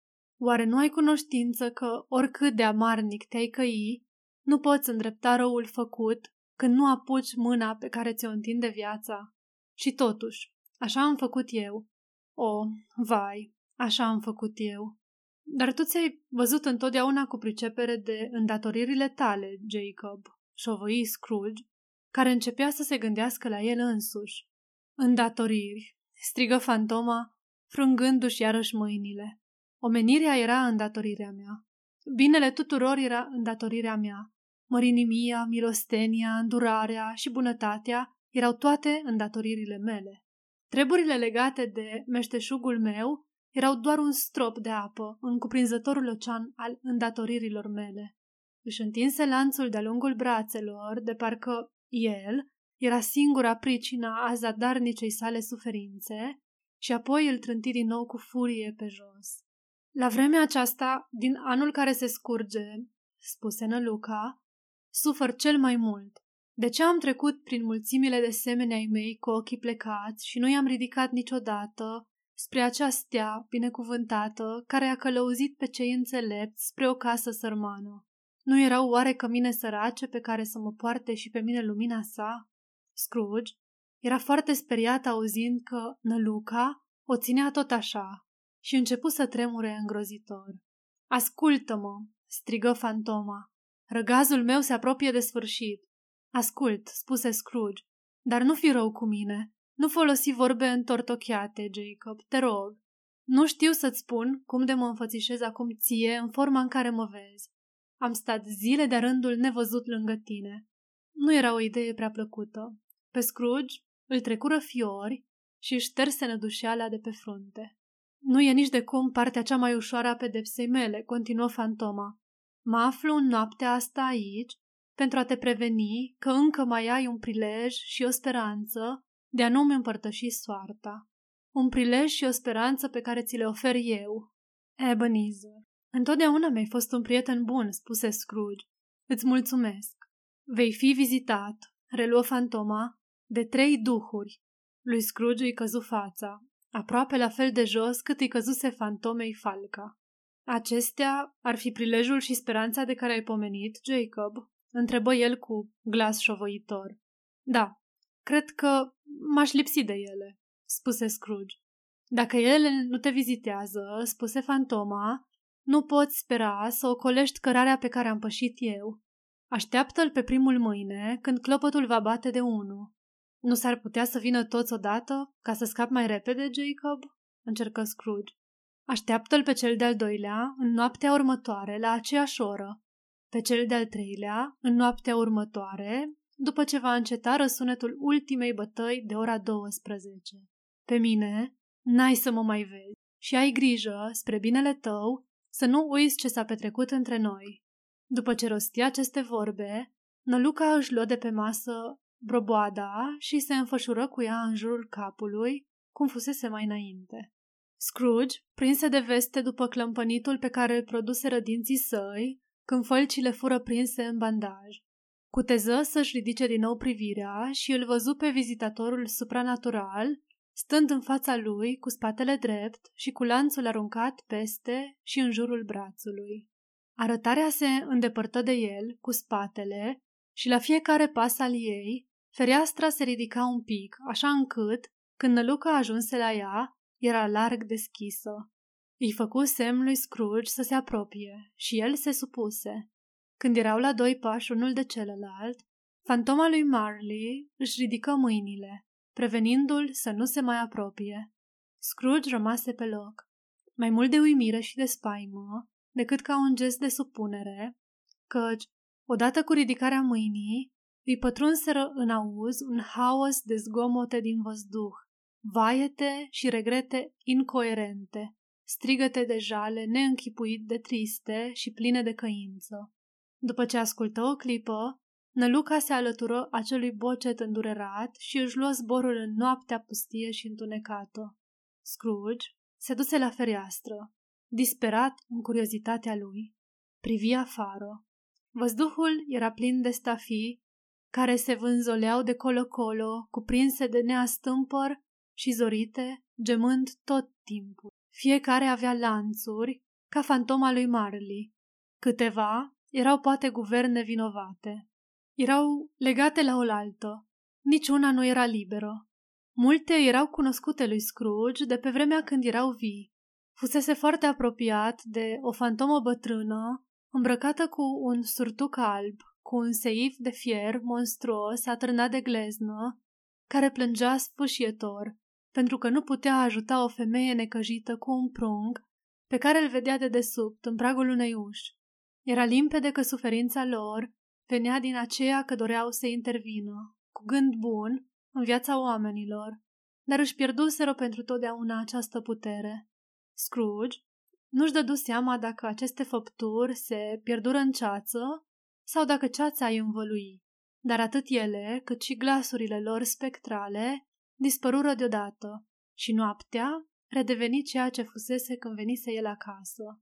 Speaker 1: oare nu ai cunoștință că, oricât de amarnic te-ai căi, nu poți îndrepta răul făcut când nu apuci mâna pe care ți-o întinde viața? Și totuși, așa am făcut eu. O, vai, așa am făcut eu. Dar tu ți-ai văzut întotdeauna cu pricepere de îndatoririle tale, Jacob, șovăi Scrooge, care începea să se gândească la el însuși. Îndatoriri, strigă fantoma, frângându-și iarăși mâinile. Omenirea era îndatorirea mea. Binele tuturor era îndatorirea mea. Mărinimia, milostenia, îndurarea și bunătatea erau toate îndatoririle mele. Treburile legate de meșteșugul meu erau doar un strop de apă în cuprinzătorul ocean al îndatoririlor mele. Își întinse lanțul de-a lungul brațelor, de parcă el era singura pricina a zadarnicei sale suferințe și apoi îl trânti din nou cu furie pe jos. La vremea aceasta, din anul care se scurge, spuse Năluca, sufăr cel mai mult. De ce am trecut prin mulțimile de semeni ai mei cu ochii plecați și nu i-am ridicat niciodată spre acea stea binecuvântată care a călăuzit pe cei înțelepți spre o casă sărmană? Nu erau oare cămine sărace pe care să mă poarte și pe mine lumina sa? Scrooge era foarte speriat auzind că Năluca o ținea tot așa și începu să tremure îngrozitor. Ascultă-mă!" strigă fantoma. Răgazul meu se apropie de sfârșit. Ascult, spuse Scrooge, dar nu fi rău cu mine. Nu folosi vorbe întortocheate, Jacob, te rog. Nu știu să-ți spun cum de mă înfățișez acum ție în forma în care mă vezi. Am stat zile de rândul nevăzut lângă tine. Nu era o idee prea plăcută. Pe Scrooge îl trecură fiori și își șterse nădușeala de pe frunte. Nu e nici de cum partea cea mai ușoară a pedepsei mele, continuă fantoma. Mă aflu în noaptea asta aici pentru a te preveni că încă mai ai un prilej și o speranță de a nu-mi împărtăși soarta. Un prilej și o speranță pe care ți le ofer eu. Ebenezer, întotdeauna mi-ai fost un prieten bun, spuse Scrooge. Îți mulțumesc. Vei fi vizitat, reluă fantoma, de trei duhuri. Lui Scrooge îi căzu fața, aproape la fel de jos cât îi căzuse fantomei falca. Acestea ar fi prilejul și speranța de care ai pomenit, Jacob? Întrebă el cu glas șovăitor. Da, cred că m-aș lipsi de ele, spuse Scrooge. Dacă ele nu te vizitează, spuse fantoma, nu poți spera să ocolești cărarea pe care am pășit eu. Așteaptă-l pe primul mâine, când clopotul va bate de unu. Nu s-ar putea să vină toți odată, ca să scap mai repede, Jacob? Încercă Scrooge. Așteaptă-l pe cel de-al doilea, în noaptea următoare, la aceeași oră. Pe cel de-al treilea, în noaptea următoare, după ce va înceta răsunetul ultimei bătăi de ora 12. Pe mine, n-ai să mă mai vezi și ai grijă, spre binele tău, să nu uiți ce s-a petrecut între noi. După ce rostia aceste vorbe, Năluca își luă de pe masă broboada și se înfășură cu ea în jurul capului, cum fusese mai înainte. Scrooge, prinse de veste după clămpănitul pe care îl produse rădinții săi, când fălcile fură prinse în bandaj. Cuteză să-și ridice din nou privirea și îl văzu pe vizitatorul supranatural, stând în fața lui cu spatele drept și cu lanțul aruncat peste și în jurul brațului. Arătarea se îndepărtă de el cu spatele și la fiecare pas al ei, fereastra se ridica un pic, așa încât, când Năluca ajunse la ea, era larg deschisă. Îi făcu semn lui Scrooge să se apropie și el se supuse. Când erau la doi pași unul de celălalt, fantoma lui Marley își ridică mâinile, prevenindu-l să nu se mai apropie. Scrooge rămase pe loc, mai mult de uimire și de spaimă, decât ca un gest de supunere, căci, odată cu ridicarea mâinii, îi pătrunseră în auz un haos de zgomote din văzduh, vaiete și regrete incoerente, strigăte de jale neînchipuit de triste și pline de căință. După ce ascultă o clipă, Năluca se alătură acelui bocet îndurerat și își luă zborul în noaptea pustie și întunecată. Scrooge se duse la fereastră, disperat în curiozitatea lui. Privi afară. Văzduhul era plin de stafii care se vânzoleau de colo-colo, cuprinse de neastâmpăr și zorite, gemând tot timpul. Fiecare avea lanțuri, ca fantoma lui Marley. Câteva erau poate guverne vinovate. Erau legate la oaltă. Niciuna nu era liberă. Multe erau cunoscute lui Scrooge de pe vremea când erau vii. Fusese foarte apropiat de o fantomă bătrână, îmbrăcată cu un surtuc alb, cu un seif de fier monstruos atârnat de gleznă, care plângea sfâșietor, pentru că nu putea ajuta o femeie necăjită cu un prunc pe care îl vedea de desubt în pragul unei uși. Era limpede că suferința lor venea din aceea că doreau să intervină, cu gând bun, în viața oamenilor, dar își pierduseră pentru totdeauna această putere. Scrooge nu-și dădu seama dacă aceste făpturi se pierdură în ceață sau dacă ceața îi învălui, dar atât ele, cât și glasurile lor spectrale dispărură deodată și noaptea redeveni ceea ce fusese când venise el acasă.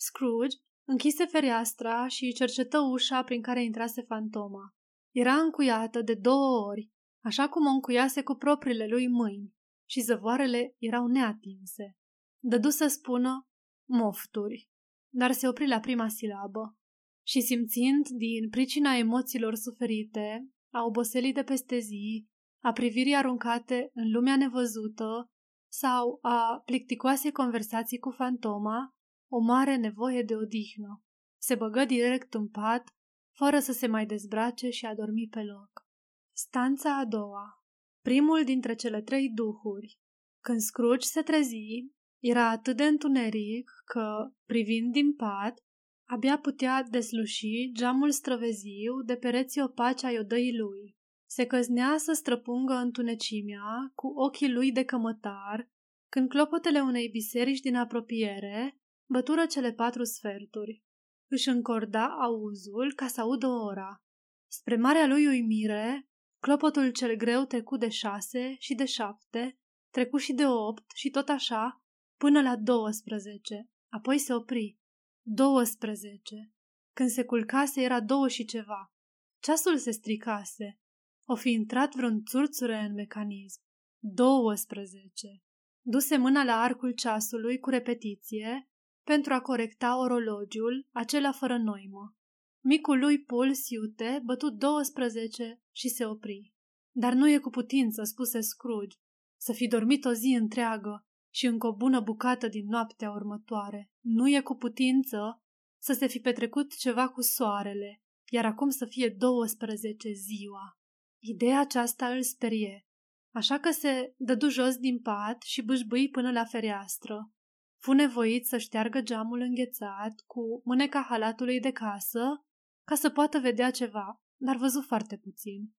Speaker 1: Scrooge închise fereastra și cercetă ușa prin care intrase fantoma. Era încuiată de două ori, așa cum o încuiase cu propriile lui mâini, și zăvoarele erau neatinse. Dădu să spună mofturi, dar se opri la prima silabă și simțind din pricina emoțiilor suferite, a oboselii de peste zi, a privirii aruncate în lumea nevăzută sau a plicticoasei conversații cu fantoma, o mare nevoie de odihnă. Se băgă direct în pat, fără să se mai dezbrace și a dormi pe loc. Stanța a doua Primul dintre cele trei duhuri. Când Scrooge se trezi, era atât de întuneric că, privind din pat, abia putea desluși geamul străveziu de pereții opaci ai odăii lui. Se căznea să străpungă întunecimea cu ochii lui de cămătar, când clopotele unei biserici din apropiere bătură cele patru sferturi. Își încorda auzul ca să audă ora. Spre marea lui uimire, Clopotul cel greu trecu de șase și de șapte, trecu și de opt și tot așa, până la douăsprezece. Apoi se opri. Douăsprezece. Când se culcase era două și ceva. Ceasul se stricase. O fi intrat vreun țurțure în mecanism. Douăsprezece. Duse mâna la arcul ceasului cu repetiție pentru a corecta orologiul, acela fără noimă. Micul lui puls iute bătu 12 și se opri. Dar nu e cu putință, spuse Scrooge, să fi dormit o zi întreagă și încă o bună bucată din noaptea următoare. Nu e cu putință să se fi petrecut ceva cu soarele, iar acum să fie 12 ziua. Ideea aceasta îl sperie, așa că se dădu jos din pat și bâșbâi până la fereastră. Fu nevoit să șteargă geamul înghețat cu mâneca halatului de casă ca să poată vedea ceva, dar văzu foarte puțin.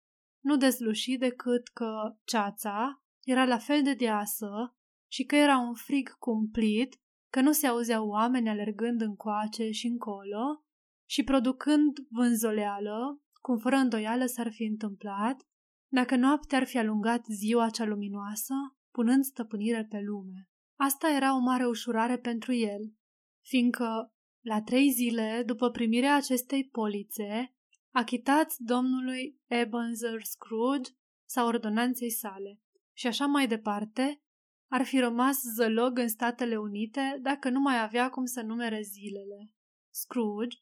Speaker 1: Nu dezluși decât că ceața era la fel de deasă și că era un frig cumplit, că nu se auzeau oameni alergând încoace și încolo și producând vânzoleală, cum fără îndoială s-ar fi întâmplat, dacă noaptea ar fi alungat ziua cea luminoasă, punând stăpânire pe lume. Asta era o mare ușurare pentru el, fiindcă, la trei zile după primirea acestei polițe, achitați domnului Ebenezer Scrooge sau ordonanței sale și așa mai departe, ar fi rămas zălog în Statele Unite dacă nu mai avea cum să numere zilele. Scrooge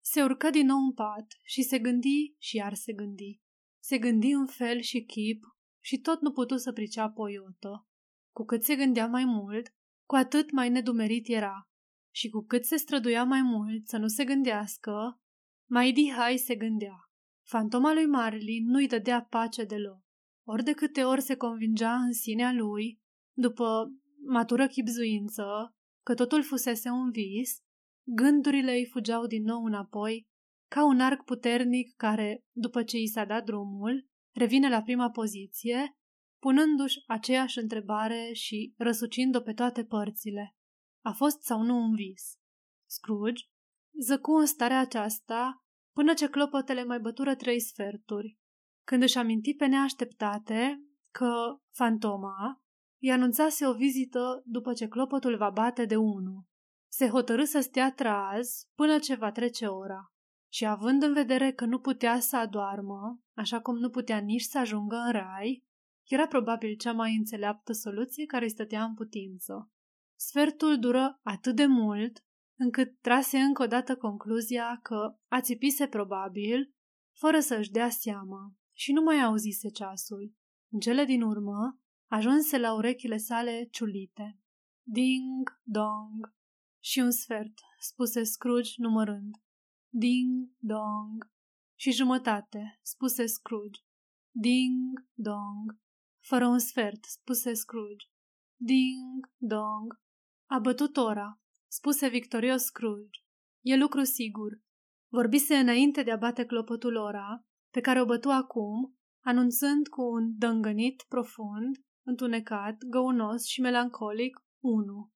Speaker 1: se urcă din nou în pat și se gândi și iar se gândi. Se gândi în fel și chip și tot nu putu să priceapă o iotă. Cu cât se gândea mai mult, cu atât mai nedumerit era. Și cu cât se străduia mai mult să nu se gândească, mai dihai se gândea. Fantoma lui Marley nu-i dădea pace deloc. Ori de câte ori se convingea în sinea lui, după matură chipzuință, că totul fusese un vis, gândurile îi fugeau din nou înapoi, ca un arc puternic care, după ce i s-a dat drumul, revine la prima poziție punându-și aceeași întrebare și răsucind-o pe toate părțile. A fost sau nu un vis? Scrooge zăcu în starea aceasta până ce clopotele mai bătură trei sferturi, când își aminti pe neașteptate că fantoma i anunțase o vizită după ce clopotul va bate de unu. Se hotărâ să stea traz până ce va trece ora și având în vedere că nu putea să adoarmă, așa cum nu putea nici să ajungă în rai, era probabil cea mai înțeleaptă soluție care îi stătea în putință. Sfertul dură atât de mult încât trase încă o dată concluzia că ațipise probabil, fără să își dea seama, și nu mai auzise ceasul. În cele din urmă, ajunse la urechile sale ciulite. Ding, dong. Și un sfert, spuse Scrooge numărând. Ding, dong. Și jumătate, spuse Scrooge. Ding, dong. Fără un sfert, spuse Scrooge. Ding, dong. A bătut ora, spuse victorios Scrooge. E lucru sigur. Vorbise înainte de a bate clopotul ora, pe care o bătu acum, anunțând cu un dângănit profund, întunecat, găunos și melancolic, unu.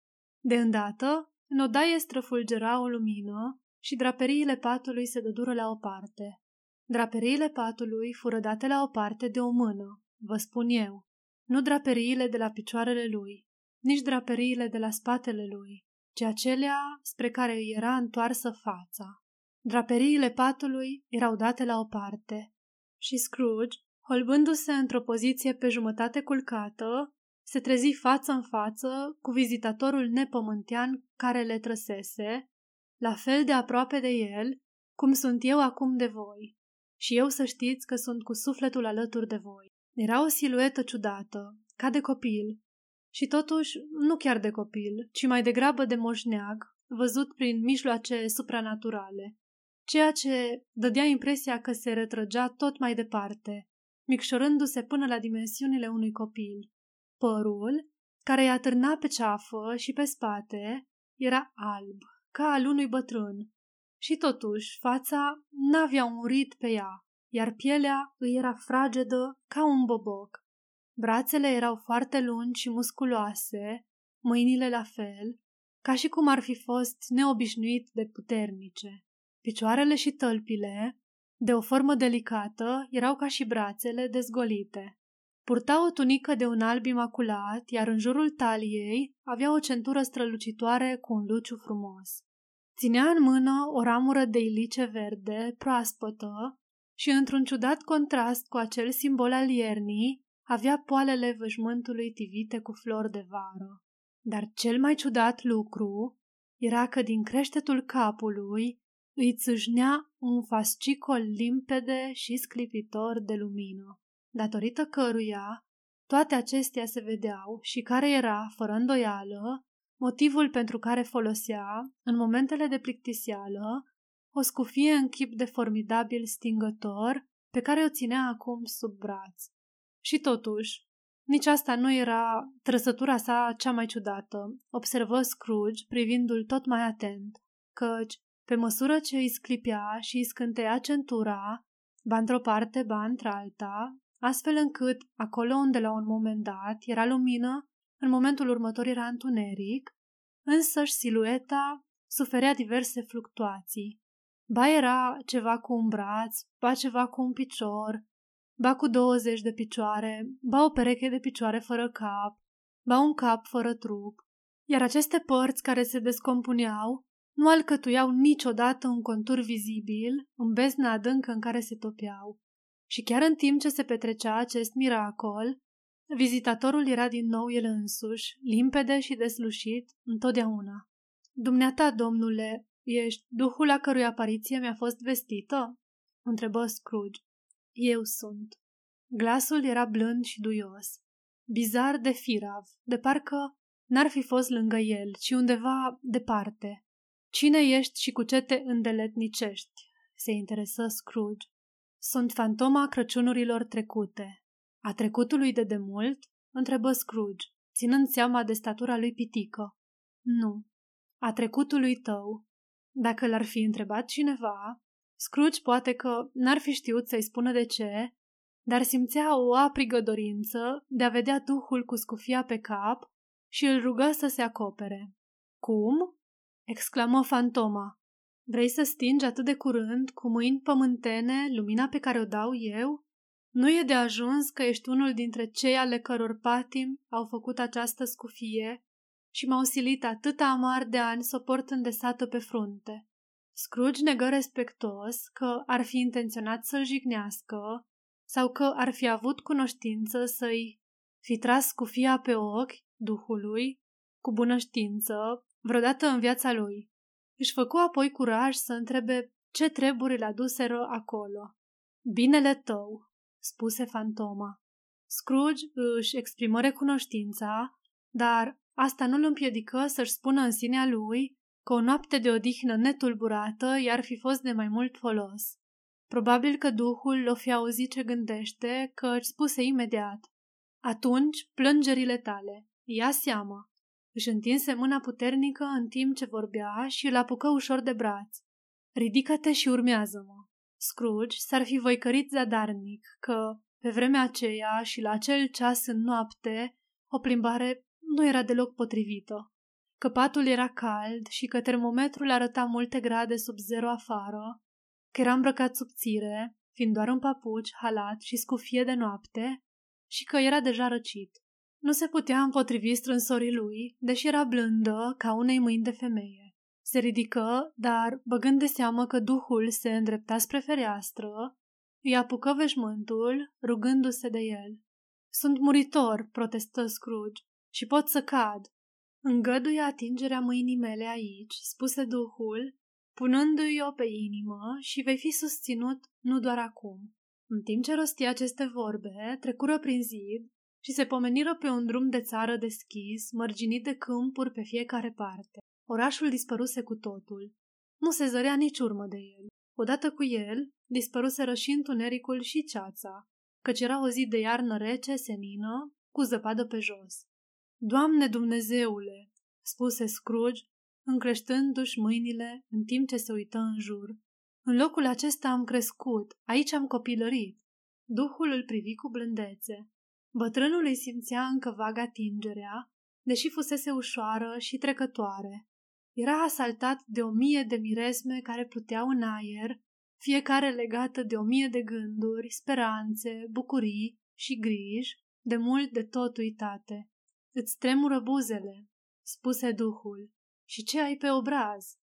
Speaker 1: De îndată, în odaie străfulgera o lumină și draperiile patului se dădură la o parte. Draperiile patului fură date la o parte de o mână, vă spun eu, nu draperiile de la picioarele lui, nici draperiile de la spatele lui, ci acelea spre care îi era întoarsă fața. Draperiile patului erau date la o parte și Scrooge, holbându-se într-o poziție pe jumătate culcată, se trezi față în față cu vizitatorul nepământean care le trăsese, la fel de aproape de el, cum sunt eu acum de voi. Și eu să știți că sunt cu sufletul alături de voi. Era o siluetă ciudată, ca de copil, și totuși nu chiar de copil, ci mai degrabă de moșneag, văzut prin mijloace supranaturale, ceea ce dădea impresia că se retrăgea tot mai departe, micșorându-se până la dimensiunile unui copil. Părul, care îi atârna pe ceafă și pe spate, era alb, ca al unui bătrân, și totuși fața n-avea un rit pe ea, iar pielea îi era fragedă ca un boboc. Brațele erau foarte lungi și musculoase, mâinile la fel, ca și cum ar fi fost neobișnuit de puternice. Picioarele și tălpile de o formă delicată, erau ca și brațele dezgolite. Purta o tunică de un alb imaculat, iar în jurul taliei avea o centură strălucitoare cu un luciu frumos. Ținea în mână o ramură de ilice verde, proaspătă, și într-un ciudat contrast cu acel simbol al iernii, avea poalele văjmântului tivite cu flori de vară. Dar cel mai ciudat lucru era că din creștetul capului îi țâșnea un fascicol limpede și sclipitor de lumină, datorită căruia toate acestea se vedeau și care era, fără îndoială, motivul pentru care folosea, în momentele de plictisială, o scufie în chip de formidabil stingător pe care o ținea acum sub braț. Și totuși, nici asta nu era trăsătura sa cea mai ciudată, observă Scrooge privindu-l tot mai atent, căci, pe măsură ce îi sclipea și îi scânteia centura, ba într-o parte, ba într-alta, astfel încât, acolo unde la un moment dat era lumină, în momentul următor era întuneric, însăși silueta suferea diverse fluctuații. Ba era ceva cu un braț, ba ceva cu un picior, ba cu 20 de picioare, ba o pereche de picioare fără cap, ba un cap fără trup, iar aceste părți care se descompuneau nu alcătuiau niciodată un contur vizibil în bezna adâncă în care se topeau. Și chiar în timp ce se petrecea acest miracol, vizitatorul era din nou el însuși, limpede și deslușit, întotdeauna. Dumneata, domnule, ești duhul la cărui apariție mi-a fost vestită? întrebă Scrooge. Eu sunt. Glasul era blând și duios. Bizar de firav, de parcă n-ar fi fost lângă el, ci undeva departe. Cine ești și cu ce te îndeletnicești? Se interesă Scrooge. Sunt fantoma Crăciunurilor trecute. A trecutului de demult? Întrebă Scrooge, ținând seama de statura lui pitică. Nu. A trecutului tău. Dacă l-ar fi întrebat cineva, Scrooge poate că n-ar fi știut să-i spună de ce, dar simțea o aprigă dorință de a vedea duhul cu scufia pe cap și îl rugă să se acopere. Cum? Exclamă fantoma. Vrei să stingi atât de curând, cu mâini pământene, lumina pe care o dau eu? Nu e de ajuns că ești unul dintre cei ale căror patim au făcut această scufie și m-au silit atâta amar de ani să o port îndesată pe frunte. Scrooge negă respectos că ar fi intenționat să-l jignească sau că ar fi avut cunoștință să-i fi tras cu fia pe ochi duhului cu bună știință vreodată în viața lui. Își făcu apoi curaj să întrebe ce treburi le aduseră acolo. Binele tău, spuse fantoma. Scrooge își exprimă recunoștința, dar asta nu îl împiedică să-și spună în sinea lui că o noapte de odihnă netulburată i-ar fi fost de mai mult folos. Probabil că duhul o fi auzit ce gândește, că își spuse imediat. Atunci, plângerile tale, ia seama. Își întinse mâna puternică în timp ce vorbea și îl apucă ușor de braț. Ridică-te și urmează-mă. Scrooge s-ar fi voicărit zadarnic că, pe vremea aceea și la acel ceas în noapte, o plimbare nu era deloc potrivită că patul era cald și că termometrul arăta multe grade sub zero afară, că era îmbrăcat subțire, fiind doar un papuci, halat și scufie de noapte, și că era deja răcit. Nu se putea împotrivi strânsorii lui, deși era blândă ca unei mâini de femeie. Se ridică, dar, băgând de seamă că duhul se îndrepta spre fereastră, îi apucă veșmântul, rugându-se de el. Sunt muritor, protestă Scrooge, și pot să cad. Îngăduie atingerea mâinii mele aici, spuse Duhul, punându-i-o pe inimă și vei fi susținut nu doar acum. În timp ce rostia aceste vorbe, trecură prin zid și se pomeniră pe un drum de țară deschis, mărginit de câmpuri pe fiecare parte. Orașul dispăruse cu totul. Nu se zărea nici urmă de el. Odată cu el, dispăruseră și întunericul și ceața, căci era o zi de iarnă rece, senină, cu zăpadă pe jos. Doamne Dumnezeule, spuse Scrooge, încreștându-și mâinile în timp ce se uită în jur. În locul acesta am crescut, aici am copilărit. Duhul îl privi cu blândețe. Bătrânul îi simțea încă vag atingerea, deși fusese ușoară și trecătoare. Era asaltat de o mie de miresme care pluteau în aer fiecare legată de o mie de gânduri, speranțe, bucurii și griji, de mult de tot uitate. Îți tremură buzele, spuse Duhul, și ce ai pe obraz?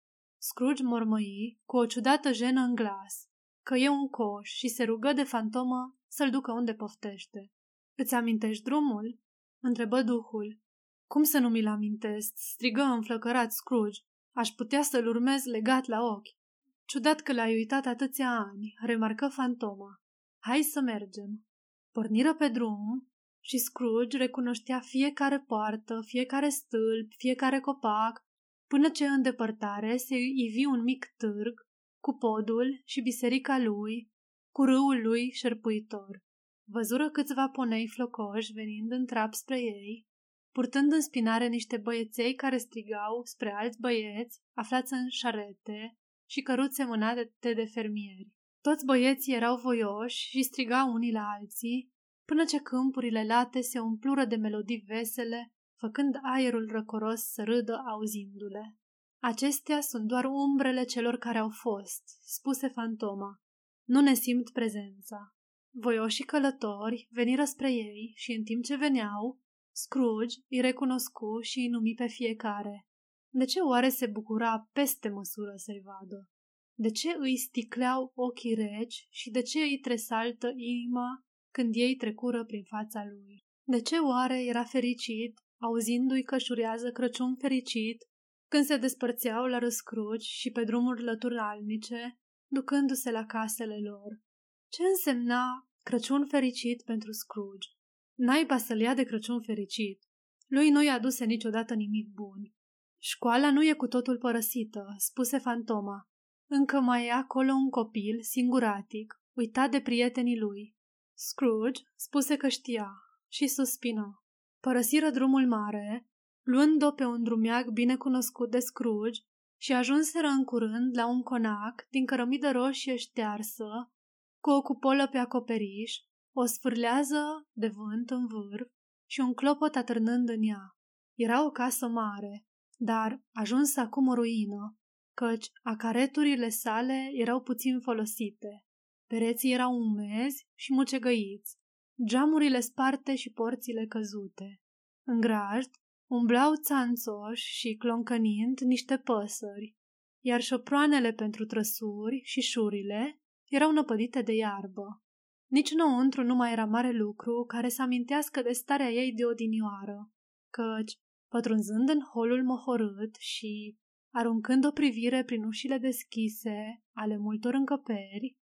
Speaker 1: Scrooge mormăi, cu o ciudată jenă în glas, că e un coș și se rugă de fantomă să-l ducă unde poftește. Îți amintești drumul? întrebă Duhul. Cum să nu mi-l amintesc? strigă înflăcărat Scrooge. Aș putea să-l urmez legat la ochi. Ciudat că l-ai uitat atâția ani, remarcă fantoma. Hai să mergem. Porniră pe drum și Scrooge recunoștea fiecare poartă, fiecare stâlp, fiecare copac, până ce în depărtare se ivi un mic târg cu podul și biserica lui, cu râul lui șerpuitor. Văzură câțiva ponei flocoși venind în trap spre ei, purtând în spinare niște băieței care strigau spre alți băieți aflați în șarete și căruțe mânate de fermieri. Toți băieții erau voioși și strigau unii la alții, până ce câmpurile late se umplură de melodii vesele, făcând aerul răcoros să râdă auzindu-le. Acestea sunt doar umbrele celor care au fost, spuse fantoma. Nu ne simt prezența. Voioșii călători veniră spre ei și în timp ce veneau, Scrooge îi recunoscu și îi numi pe fiecare. De ce oare se bucura peste măsură să-i vadă? De ce îi sticleau ochii reci și de ce îi tresaltă inima când ei trecură prin fața lui? De ce oare era fericit, auzindu-i că șurează Crăciun fericit, când se despărțeau la răscruci și pe drumuri lăturalnice, ducându-se la casele lor? Ce însemna Crăciun fericit pentru Scrooge? Naiba să-l ia de Crăciun fericit. Lui nu i-a aduse niciodată nimic bun. Școala nu e cu totul părăsită, spuse fantoma. Încă mai e acolo un copil, singuratic, uitat de prietenii lui. Scrooge spuse că știa și suspină. Părăsiră drumul mare, luând-o pe un drumeag bine cunoscut de Scrooge și ajunseră în curând la un conac din cărămidă roșie ștearsă, cu o cupolă pe acoperiș, o sfârlează de vânt în vârf și un clopot atârnând în ea. Era o casă mare, dar ajuns acum o ruină, căci acareturile sale erau puțin folosite. Pereții erau umezi și mucegăiți, geamurile sparte și porțile căzute. În grajd umblau țanțoși și cloncănind niște păsări, iar șoproanele pentru trăsuri și șurile erau năpădite de iarbă. Nici înăuntru nu mai era mare lucru care să amintească de starea ei de odinioară, căci, pătrunzând în holul mohorât și aruncând o privire prin ușile deschise ale multor încăperi,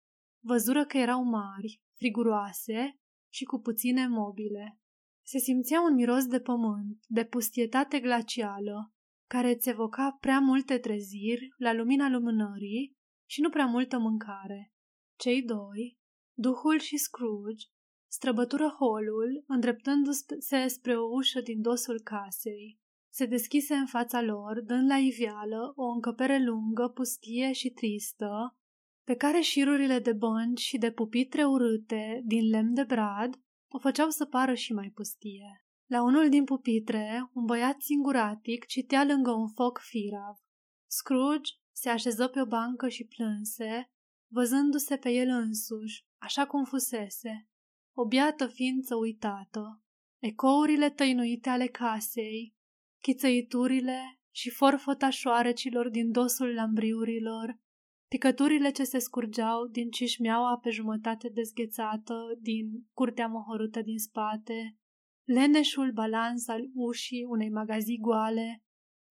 Speaker 1: văzură că erau mari, friguroase și cu puține mobile. Se simțea un miros de pământ, de pustietate glacială, care îți evoca prea multe treziri la lumina lumânării și nu prea multă mâncare. Cei doi, Duhul și Scrooge, străbătură holul, îndreptându-se spre o ușă din dosul casei. Se deschise în fața lor, dând la iveală o încăpere lungă, pustie și tristă, pe care șirurile de bănci și de pupitre urâte din lemn de brad o făceau să pară și mai pustie. La unul din pupitre, un băiat singuratic citea lângă un foc firav. Scrooge se așeză pe o bancă și plânse, văzându-se pe el însuși, așa cum fusese, o biată ființă uitată. Ecourile tăinuite ale casei, chițăiturile și forfota șoarecilor din dosul lambriurilor, picăturile ce se scurgeau din cișmeaua pe jumătate dezghețată din curtea mohorâtă din spate, leneșul balans al ușii unei magazii goale,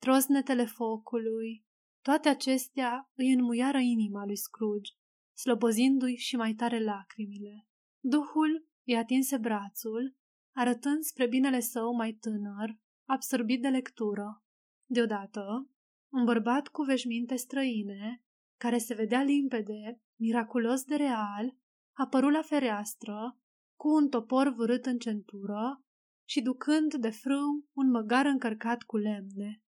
Speaker 1: trosnetele focului, toate acestea îi înmuiară inima lui Scrooge slobozindu-i și mai tare lacrimile. Duhul îi atinse brațul, arătând spre binele său mai tânăr, absorbit de lectură. Deodată, un bărbat cu veșminte străine, care se vedea limpede, miraculos de real, apărut la fereastră, cu un topor vârât în centură și ducând de frâu un măgar încărcat cu lemne.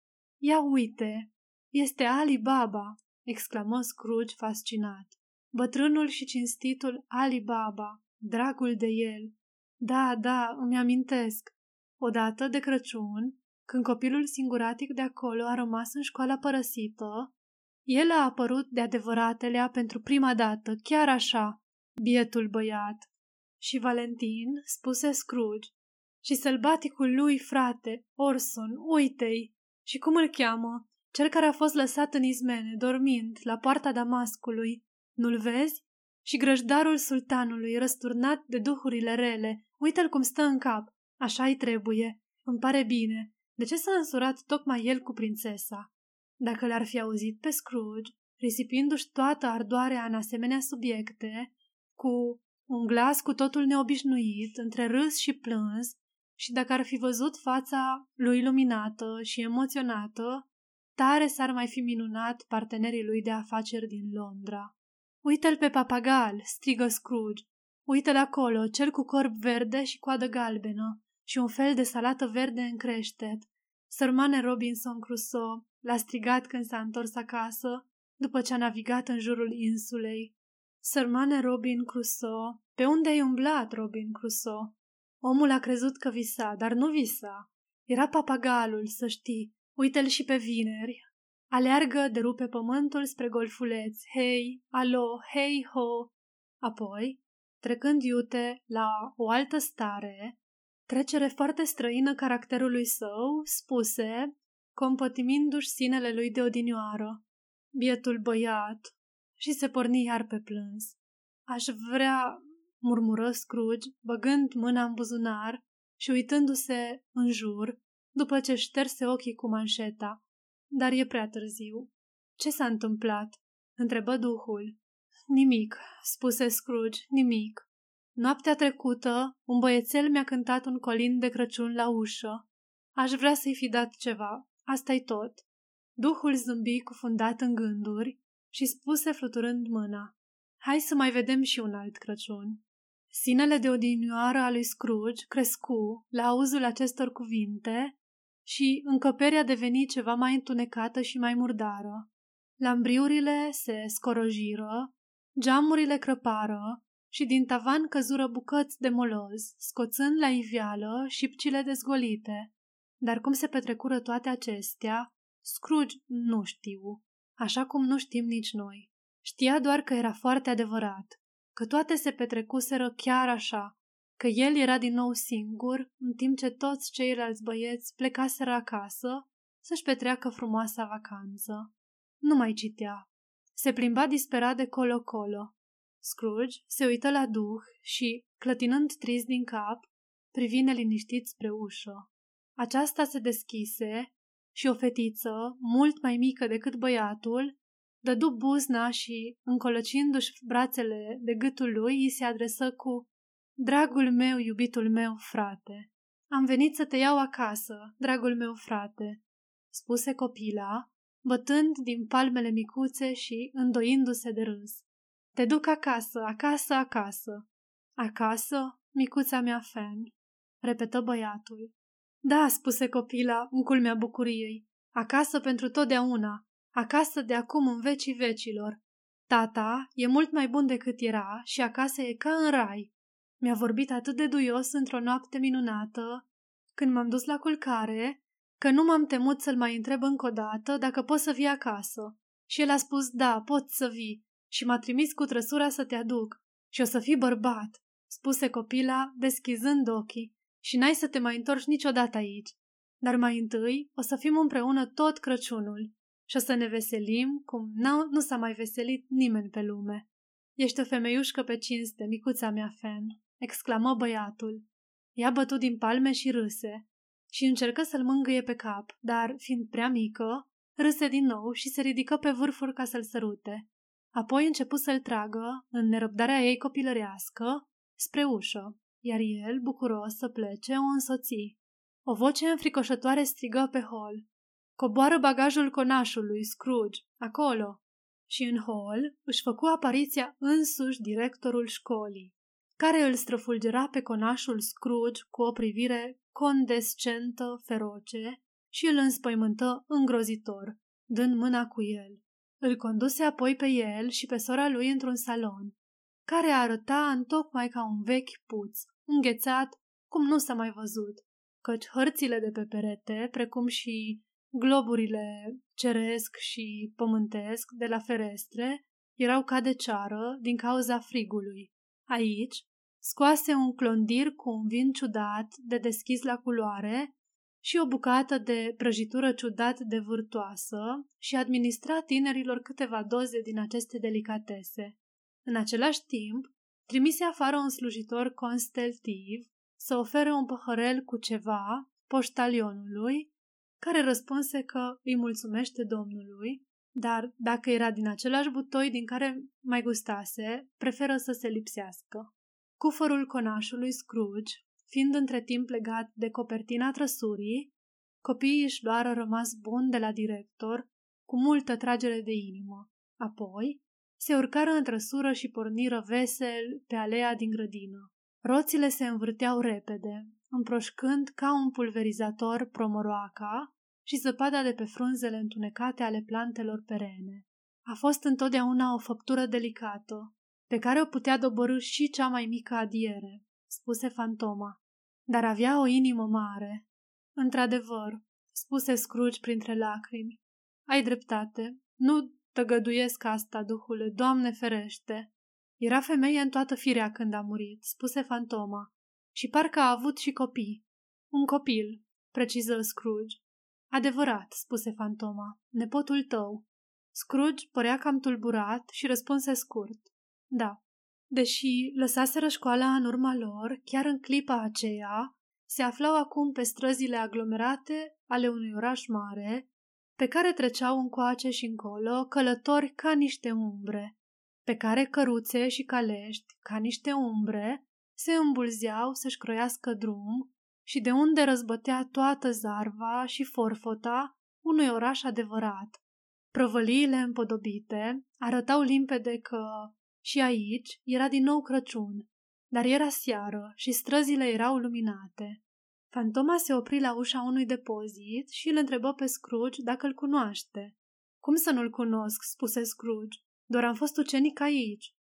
Speaker 1: Ia uite, este Ali Baba!" exclamă Scrooge fascinat. Bătrânul și cinstitul Ali Baba, dragul de el. Da, da, îmi amintesc. Odată de Crăciun, când copilul singuratic de acolo a rămas în școala părăsită, El a apărut de adevăratelea pentru prima dată, chiar așa, bietul băiat. Și Valentin spuse Scrooge, și sălbaticul lui frate, Orson, uite-i, și cum îl cheamă, cel care a fost lăsat în izmene, dormind, la poarta Damascului, nu-l vezi? Și grăjdarul sultanului, răsturnat de duhurile rele, uite-l cum stă în cap, așa-i trebuie, îmi pare bine, de ce s-a însurat tocmai el cu prințesa? Dacă l-ar fi auzit pe Scrooge, risipindu-și toată ardoarea în asemenea subiecte, cu un glas cu totul neobișnuit, între râs și plâns, și dacă ar fi văzut fața lui luminată și emoționată, tare s-ar mai fi minunat partenerii lui de afaceri din Londra. Uită-l pe papagal, strigă Scrooge. Uită-l acolo, cel cu corp verde și coadă galbenă și un fel de salată verde în creștet. Sărmane Robinson Crusoe l-a strigat când s-a întors acasă, după ce a navigat în jurul insulei. Sărmane Robin Crusoe, pe unde ai umblat, Robin Crusoe? Omul a crezut că visa, dar nu visa. Era papagalul, să știi. Uite-l și pe vineri. Aleargă, derupe pământul spre golfuleț. Hei, alo, hei, ho. Apoi, trecând iute la o altă stare, trecere foarte străină caracterului său, spuse, compătimindu-și sinele lui de odinioară. Bietul băiat. Și se porni iar pe plâns. Aș vrea, murmură Scrooge, băgând mâna în buzunar și uitându-se în jur, după ce șterse ochii cu manșeta. Dar e prea târziu. Ce s-a întâmplat? întrebă duhul. Nimic, spuse Scrooge, nimic. Noaptea trecută, un băiețel mi-a cântat un colin de Crăciun la ușă. Aș vrea să-i fi dat ceva. Asta-i tot. Duhul zâmbi cufundat în gânduri și spuse fluturând mâna. Hai să mai vedem și un alt Crăciun. Sinele de odinioară a lui Scrooge crescu la auzul acestor cuvinte și încăperea deveni ceva mai întunecată și mai murdară. Lambriurile se scorojiră, geamurile crăpară și din tavan căzură bucăți de moloz, scoțând la iveală șipcile dezgolite. Dar cum se petrecură toate acestea, Scrooge nu știu, așa cum nu știm nici noi. Știa doar că era foarte adevărat, că toate se petrecuseră chiar așa, că el era din nou singur, în timp ce toți ceilalți băieți plecaseră acasă să-și petreacă frumoasa vacanță. Nu mai citea. Se plimba disperat de colo-colo. Scrooge se uită la duh și, clătinând trist din cap, privi neliniștit spre ușă. Aceasta se deschise și o fetiță, mult mai mică decât băiatul, dădu buzna și, încolăcindu-și brațele de gâtul lui, îi se adresă cu Dragul meu, iubitul meu, frate, am venit să te iau acasă, dragul meu frate, spuse copila, bătând din palmele micuțe și îndoindu-se de râs. Te duc acasă, acasă, acasă. Acasă, micuța mea Fen, repetă băiatul. Da, spuse copila, în culmea bucuriei. Acasă pentru totdeauna, acasă de acum în vecii vecilor. Tata e mult mai bun decât era și acasă e ca în rai. Mi-a vorbit atât de duios într-o noapte minunată, când m-am dus la culcare, că nu m-am temut să-l mai întreb încă o dată dacă pot să vii acasă. Și el a spus, da, pot să vii, și m-a trimis cu trăsura să te aduc. Și o să fii bărbat, spuse copila, deschizând ochii, și n-ai să te mai întorci niciodată aici. Dar mai întâi o să fim împreună tot Crăciunul și o să ne veselim cum nu s-a mai veselit nimeni pe lume. Ești o femeiușcă pe cinste, micuța mea Fen exclamă băiatul. Ea bătu din palme și râse și încercă să-l mângâie pe cap, dar, fiind prea mică, râse din nou și se ridică pe vârfuri ca să-l sărute. Apoi începu să-l tragă, în nerăbdarea ei copilărească, spre ușă, iar el, bucuros să plece, o însoți. O voce înfricoșătoare strigă pe hol. Coboară bagajul conașului, Scrooge, acolo. Și în hol își făcu apariția însuși directorul școlii care îl străfulgera pe conașul Scrooge cu o privire condescentă, feroce și îl înspăimântă îngrozitor, dând mâna cu el. Îl conduse apoi pe el și pe sora lui într-un salon, care arăta întocmai ca un vechi puț, înghețat, cum nu s-a mai văzut, căci hărțile de pe perete, precum și Globurile ceresc și pământesc de la ferestre erau ca de ceară din cauza frigului. Aici, scoase un clondir cu un vin ciudat de deschis la culoare și o bucată de prăjitură ciudat de vârtoasă și administra tinerilor câteva doze din aceste delicatese. În același timp, trimise afară un slujitor consteltiv să ofere un păhărel cu ceva poștalionului, care răspunse că îi mulțumește domnului, dar dacă era din același butoi din care mai gustase, preferă să se lipsească. Cufărul conașului Scrooge, fiind între timp legat de copertina trăsurii, copiii își luară rămas bun de la director, cu multă tragere de inimă. Apoi, se urcară în trăsură și porniră vesel pe alea din grădină. Roțile se învârteau repede, împroșcând ca un pulverizator promoroaca și zăpada de pe frunzele întunecate ale plantelor perene. A fost întotdeauna o făptură delicată, pe care o putea dobărâ și cea mai mică adiere, spuse fantoma, dar avea o inimă mare. Într-adevăr, spuse Scrooge printre lacrimi, ai dreptate, nu tăgăduiesc asta, duhule, Doamne ferește. Era femeie în toată firea când a murit, spuse fantoma, și parcă a avut și copii. Un copil, preciză Scrooge. Adevărat, spuse fantoma, nepotul tău. Scrooge părea cam tulburat și răspunse scurt. Da. Deși lăsaseră școala în urma lor, chiar în clipa aceea, se aflau acum pe străzile aglomerate ale unui oraș mare, pe care treceau încoace și încolo călători ca niște umbre, pe care căruțe și calești, ca niște umbre, se îmbulzeau să-și croiască drum și de unde răzbătea toată zarva și forfota unui oraș adevărat. Prăvăliile împodobite arătau limpede că și aici era din nou Crăciun, dar era seară și străzile erau luminate. Fantoma se opri la ușa unui depozit și îl întrebă pe Scrooge dacă îl cunoaște. Cum să nu-l cunosc?" spuse Scrooge. Doar am fost ucenic aici."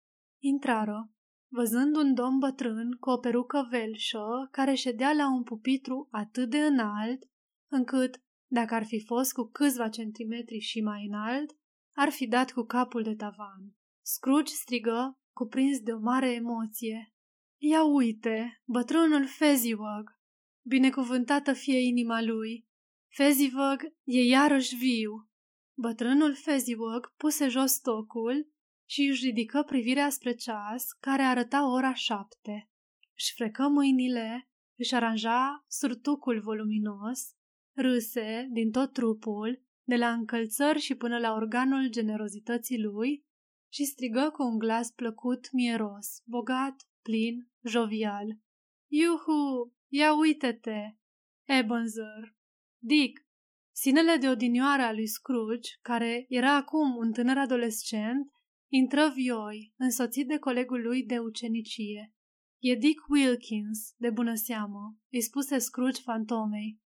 Speaker 1: Intrară. Văzând un domn bătrân cu o perucă velșă care ședea la un pupitru atât de înalt, încât, dacă ar fi fost cu câțiva centimetri și mai înalt, ar fi dat cu capul de tavan. Scrooge strigă, cuprins de o mare emoție. Ia uite, bătrânul Fezziwag! Binecuvântată fie inima lui! Fezziwag e iarăși viu! Bătrânul Fezziwag puse jos tocul și își ridică privirea spre ceas, care arăta ora șapte. Își frecă mâinile, își aranja surtucul voluminos, râse din tot trupul, de la încălțări și până la organul generozității lui și strigă cu un glas plăcut, mieros, bogat, plin, jovial. Iuhu, ia uite-te! Ebenezer! Dick! Sinele de odinioară a lui Scrooge, care era acum un tânăr adolescent, intră vioi, însoțit de colegul lui de ucenicie. E Dick Wilkins, de bună seamă, îi spuse Scrooge fantomei.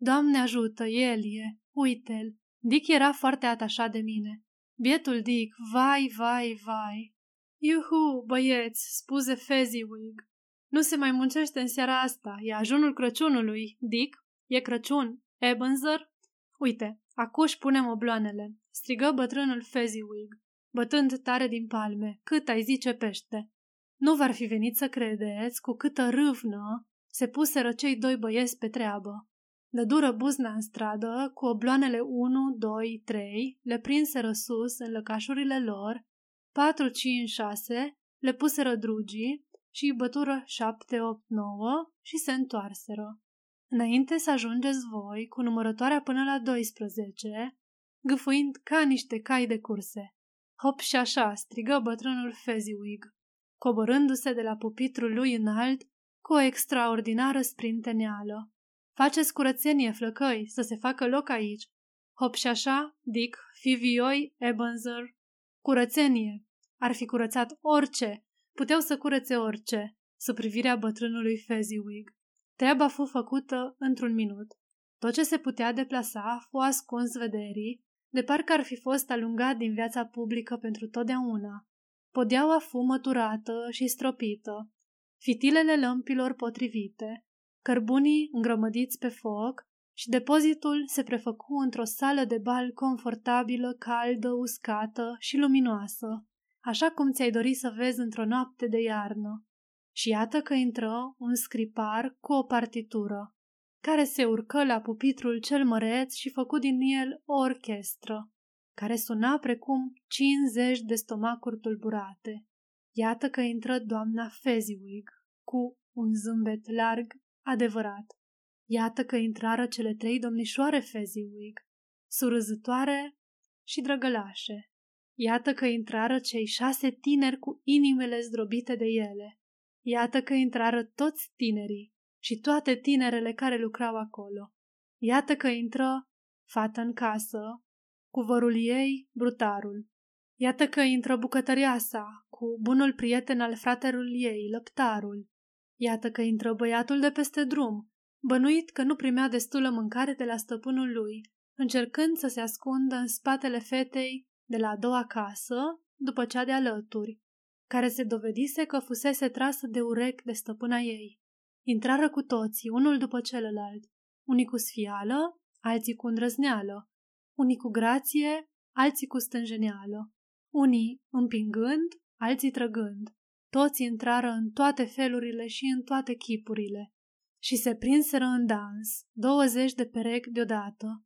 Speaker 1: Doamne ajută, el e, uite-l. Dick era foarte atașat de mine. Bietul Dick, vai, vai, vai. Iuhu, băieți, spuse Fezziwig. Nu se mai muncește în seara asta, e ajunul Crăciunului. Dick, e Crăciun. Ebenezer? Uite, acuși punem obloanele, strigă bătrânul Fezziwig, bătând tare din palme, cât ai zice pește. Nu v-ar fi venit să credeți cu câtă râvnă se puseră cei doi băieți pe treabă. De dură buzna în stradă, cu obloanele 1, 2, 3, le prinseră sus în lăcașurile lor, 4, 5, 6, le puseră drugii și bătură 7, 8, 9 și se întoarseră. Înainte să ajungeți voi cu numărătoarea până la 12, gâfâind ca niște cai de curse. Hop și așa, strigă bătrânul Fezziwig, coborându-se de la pupitrul lui înalt cu o extraordinară sprinteneală. Faceți curățenie, flăcăi, să se facă loc aici. Hop și așa, Dick, Fivioi, Ebenezer. Curățenie. Ar fi curățat orice. Puteau să curețe orice. Sub privirea bătrânului Fezziwig. Treaba fu făcută într-un minut. Tot ce se putea deplasa fu ascuns vederii, de parcă ar fi fost alungat din viața publică pentru totdeauna. Podeaua fu măturată și stropită, fitilele lămpilor potrivite, cărbunii îngrămădiți pe foc și depozitul se prefăcu într-o sală de bal confortabilă, caldă, uscată și luminoasă, așa cum ți-ai dori să vezi într-o noapte de iarnă. Și iată că intră un scripar cu o partitură, care se urcă la pupitrul cel măreț și făcu din el o orchestră, care suna precum 50 de stomacuri tulburate. Iată că intră doamna Fezziwig cu un zâmbet larg, adevărat. Iată că intrară cele trei domnișoare Fezziwig, surâzătoare și drăgălașe. Iată că intrară cei șase tineri cu inimile zdrobite de ele. Iată că intrară toți tinerii și toate tinerele care lucrau acolo. Iată că intră fată în casă, cu vărul ei, brutarul. Iată că intră bucătăria sa, cu bunul prieten al fratelui ei, lăptarul. Iată că intră băiatul de peste drum, bănuit că nu primea destulă mâncare de la stăpânul lui, încercând să se ascundă în spatele fetei de la a doua casă, după cea de alături, care se dovedise că fusese trasă de urec de stăpâna ei. Intrară cu toții, unul după celălalt, unii cu sfială, alții cu îndrăzneală, unii cu grație, alții cu stânjeneală, unii împingând, alții trăgând. Toți intrară în toate felurile și în toate chipurile și se prinseră în dans, douăzeci de perechi deodată.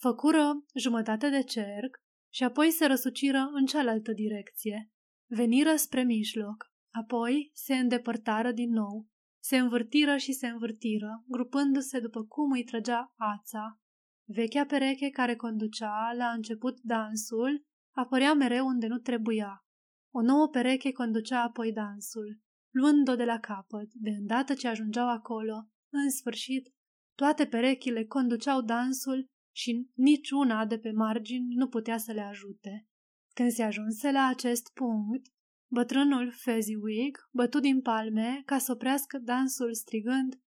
Speaker 1: Făcură jumătate de cerc și apoi se răsuciră în cealaltă direcție. Veniră spre mijloc, apoi se îndepărtară din nou, se învârtiră și se învârtiră, grupându-se după cum îi trăgea ața. Vechea pereche care conducea la început dansul apărea mereu unde nu trebuia. O nouă pereche conducea apoi dansul, luând-o de la capăt, de îndată ce ajungeau acolo. În sfârșit, toate perechile conduceau dansul și niciuna de pe margini nu putea să le ajute. Când se ajunse la acest punct, bătrânul Fezziwig bătu din palme ca să oprească dansul strigând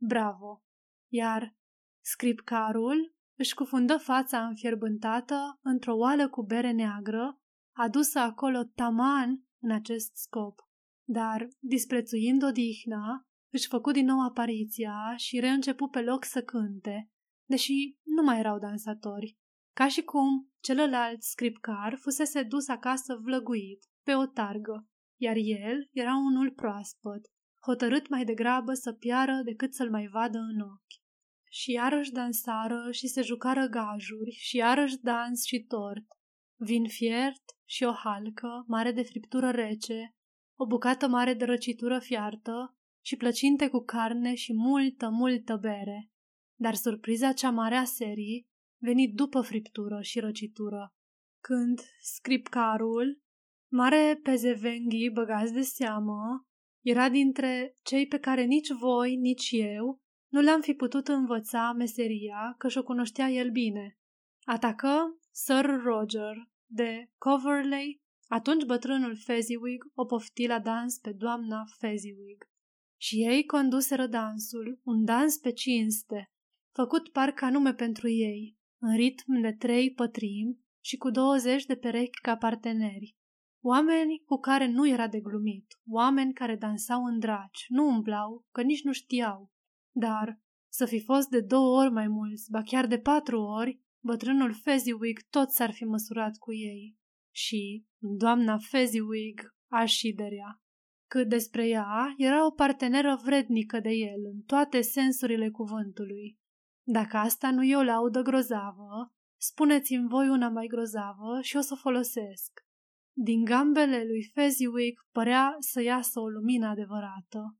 Speaker 1: Bravo! Iar scripcarul își cufundă fața înfierbântată într-o oală cu bere neagră, adusă acolo taman în acest scop. Dar, disprețuind odihna, își făcu din nou apariția și reîncepu pe loc să cânte, deși nu mai erau dansatori, ca și cum celălalt scripcar fusese dus acasă vlăguit, pe o targă, iar el era unul proaspăt, hotărât mai degrabă să piară decât să-l mai vadă în ochi. Și iarăși dansară și se jucară gajuri și iarăși dans și tort, vin fiert și o halcă mare de friptură rece, o bucată mare de răcitură fiartă și plăcinte cu carne și multă, multă bere. Dar surpriza cea mare a serii veni după friptură și răcitură, când scripcarul, mare pezevenghi băgați de seamă, era dintre cei pe care nici voi, nici eu nu le-am fi putut învăța meseria, că și-o cunoștea el bine. Atacă Sir Roger de Coverley, atunci bătrânul Fezziwig o pofti la dans pe doamna Fezziwig. Și ei conduseră dansul, un dans pe cinste, făcut parcă anume pentru ei, în ritm de trei pătrimi și cu douăzeci de perechi ca parteneri. Oameni cu care nu era de glumit, oameni care dansau în draci, nu umblau, că nici nu știau. Dar să fi fost de două ori mai mulți, ba chiar de patru ori, bătrânul Fezziwig tot s-ar fi măsurat cu ei. Și doamna Fezziwig așiderea. Cât despre ea, era o parteneră vrednică de el în toate sensurile cuvântului. Dacă asta nu e o laudă grozavă, spuneți-mi voi una mai grozavă și o să o folosesc. Din gambele lui Fezziwig părea să iasă o lumină adevărată.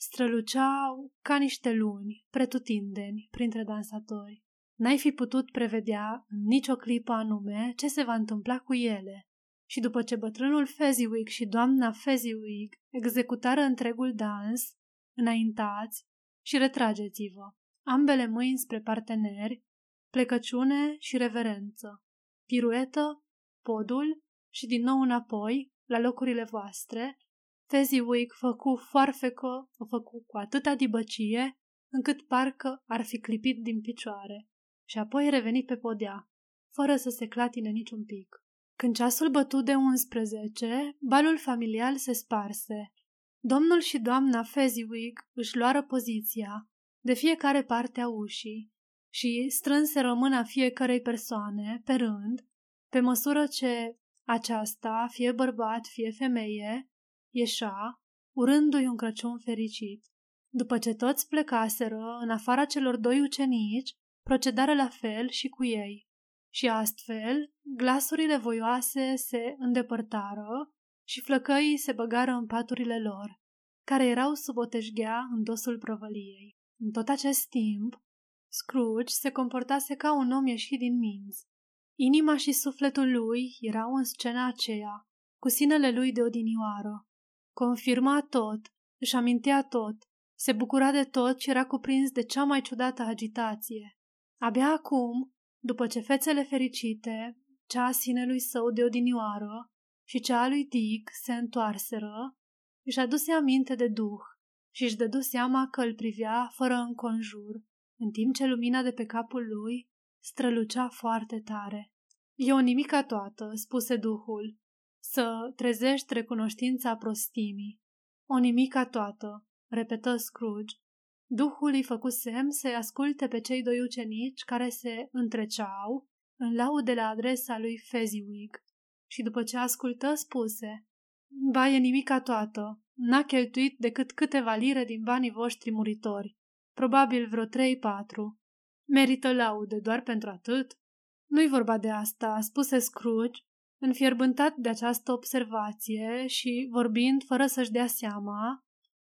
Speaker 1: Străluceau ca niște luni, pretutindeni, printre dansatori. N-ai fi putut prevedea în nicio clipă anume ce se va întâmpla cu ele. Și după ce bătrânul Fezziwig și doamna Fezziwig executară întregul dans, înaintați și retrageți-vă, ambele mâini spre parteneri, plecăciune și reverență, piruetă, podul și din nou înapoi, la locurile voastre, Fezziwig făcu foarfecă, o făcu cu atâta dibăcie, încât parcă ar fi clipit din picioare, și apoi reveni pe podea, fără să se clatine niciun pic. Când ceasul bătu de 11, balul familial se sparse. Domnul și doamna Fezziwig își luară poziția, de fiecare parte a ușii, și strânse rămâna fiecărei persoane, pe rând, pe măsură ce aceasta, fie bărbat, fie femeie, ieșea, urându-i un Crăciun fericit. După ce toți plecaseră, în afara celor doi ucenici, procedară la fel și cu ei. Și astfel, glasurile voioase se îndepărtară și flăcăii se băgară în paturile lor, care erau sub o teșghea în dosul prăvăliei. În tot acest timp, Scrooge se comportase ca un om ieșit din minți. Inima și sufletul lui erau în scena aceea, cu sinele lui de odinioară. Confirma tot, își amintea tot, se bucura de tot și era cuprins de cea mai ciudată agitație. Abia acum, după ce fețele fericite, cea a sinelui său de odinioară și cea a lui Dick se întoarseră, își aduse aminte de duh și își dădu seama că îl privea fără înconjur, în timp ce lumina de pe capul lui strălucea foarte tare. E o nimica toată, spuse duhul, să trezești recunoștința prostimii. O nimica toată, repetă Scrooge. Duhul îi făcu semn să-i asculte pe cei doi ucenici care se întreceau în laude la adresa lui Fezziwig și după ce ascultă spuse Ba e nimica toată, n-a cheltuit decât câteva lire din banii voștri muritori, probabil vreo trei-patru. Merită laude doar pentru atât? Nu-i vorba de asta, spuse Scrooge, înfierbântat de această observație și vorbind fără să-și dea seama,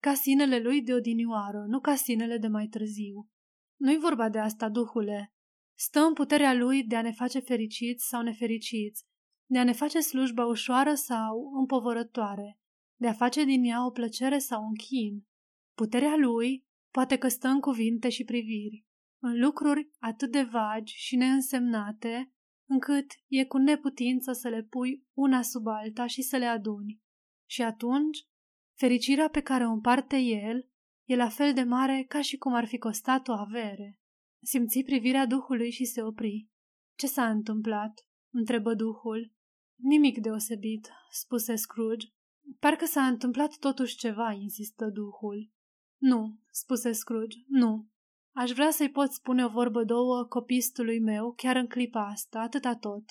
Speaker 1: ca sinele lui de odinioară, nu ca sinele de mai târziu. Nu-i vorba de asta, duhule. Stă în puterea lui de a ne face fericiți sau nefericiți, de a ne face slujba ușoară sau împovărătoare, de a face din ea o plăcere sau un chin. Puterea lui poate că stă în cuvinte și priviri, în lucruri atât de vagi și neînsemnate, încât e cu neputință să le pui una sub alta și să le aduni. Și atunci, fericirea pe care o împarte el e la fel de mare ca și cum ar fi costat o avere. Simți privirea Duhului și se opri. Ce s-a întâmplat? întrebă Duhul. Nimic deosebit, spuse Scrooge. Parcă s-a întâmplat totuși ceva, insistă Duhul. Nu, spuse Scrooge, nu. Aș vrea să-i pot spune o vorbă două copistului meu chiar în clipa asta, atâta tot.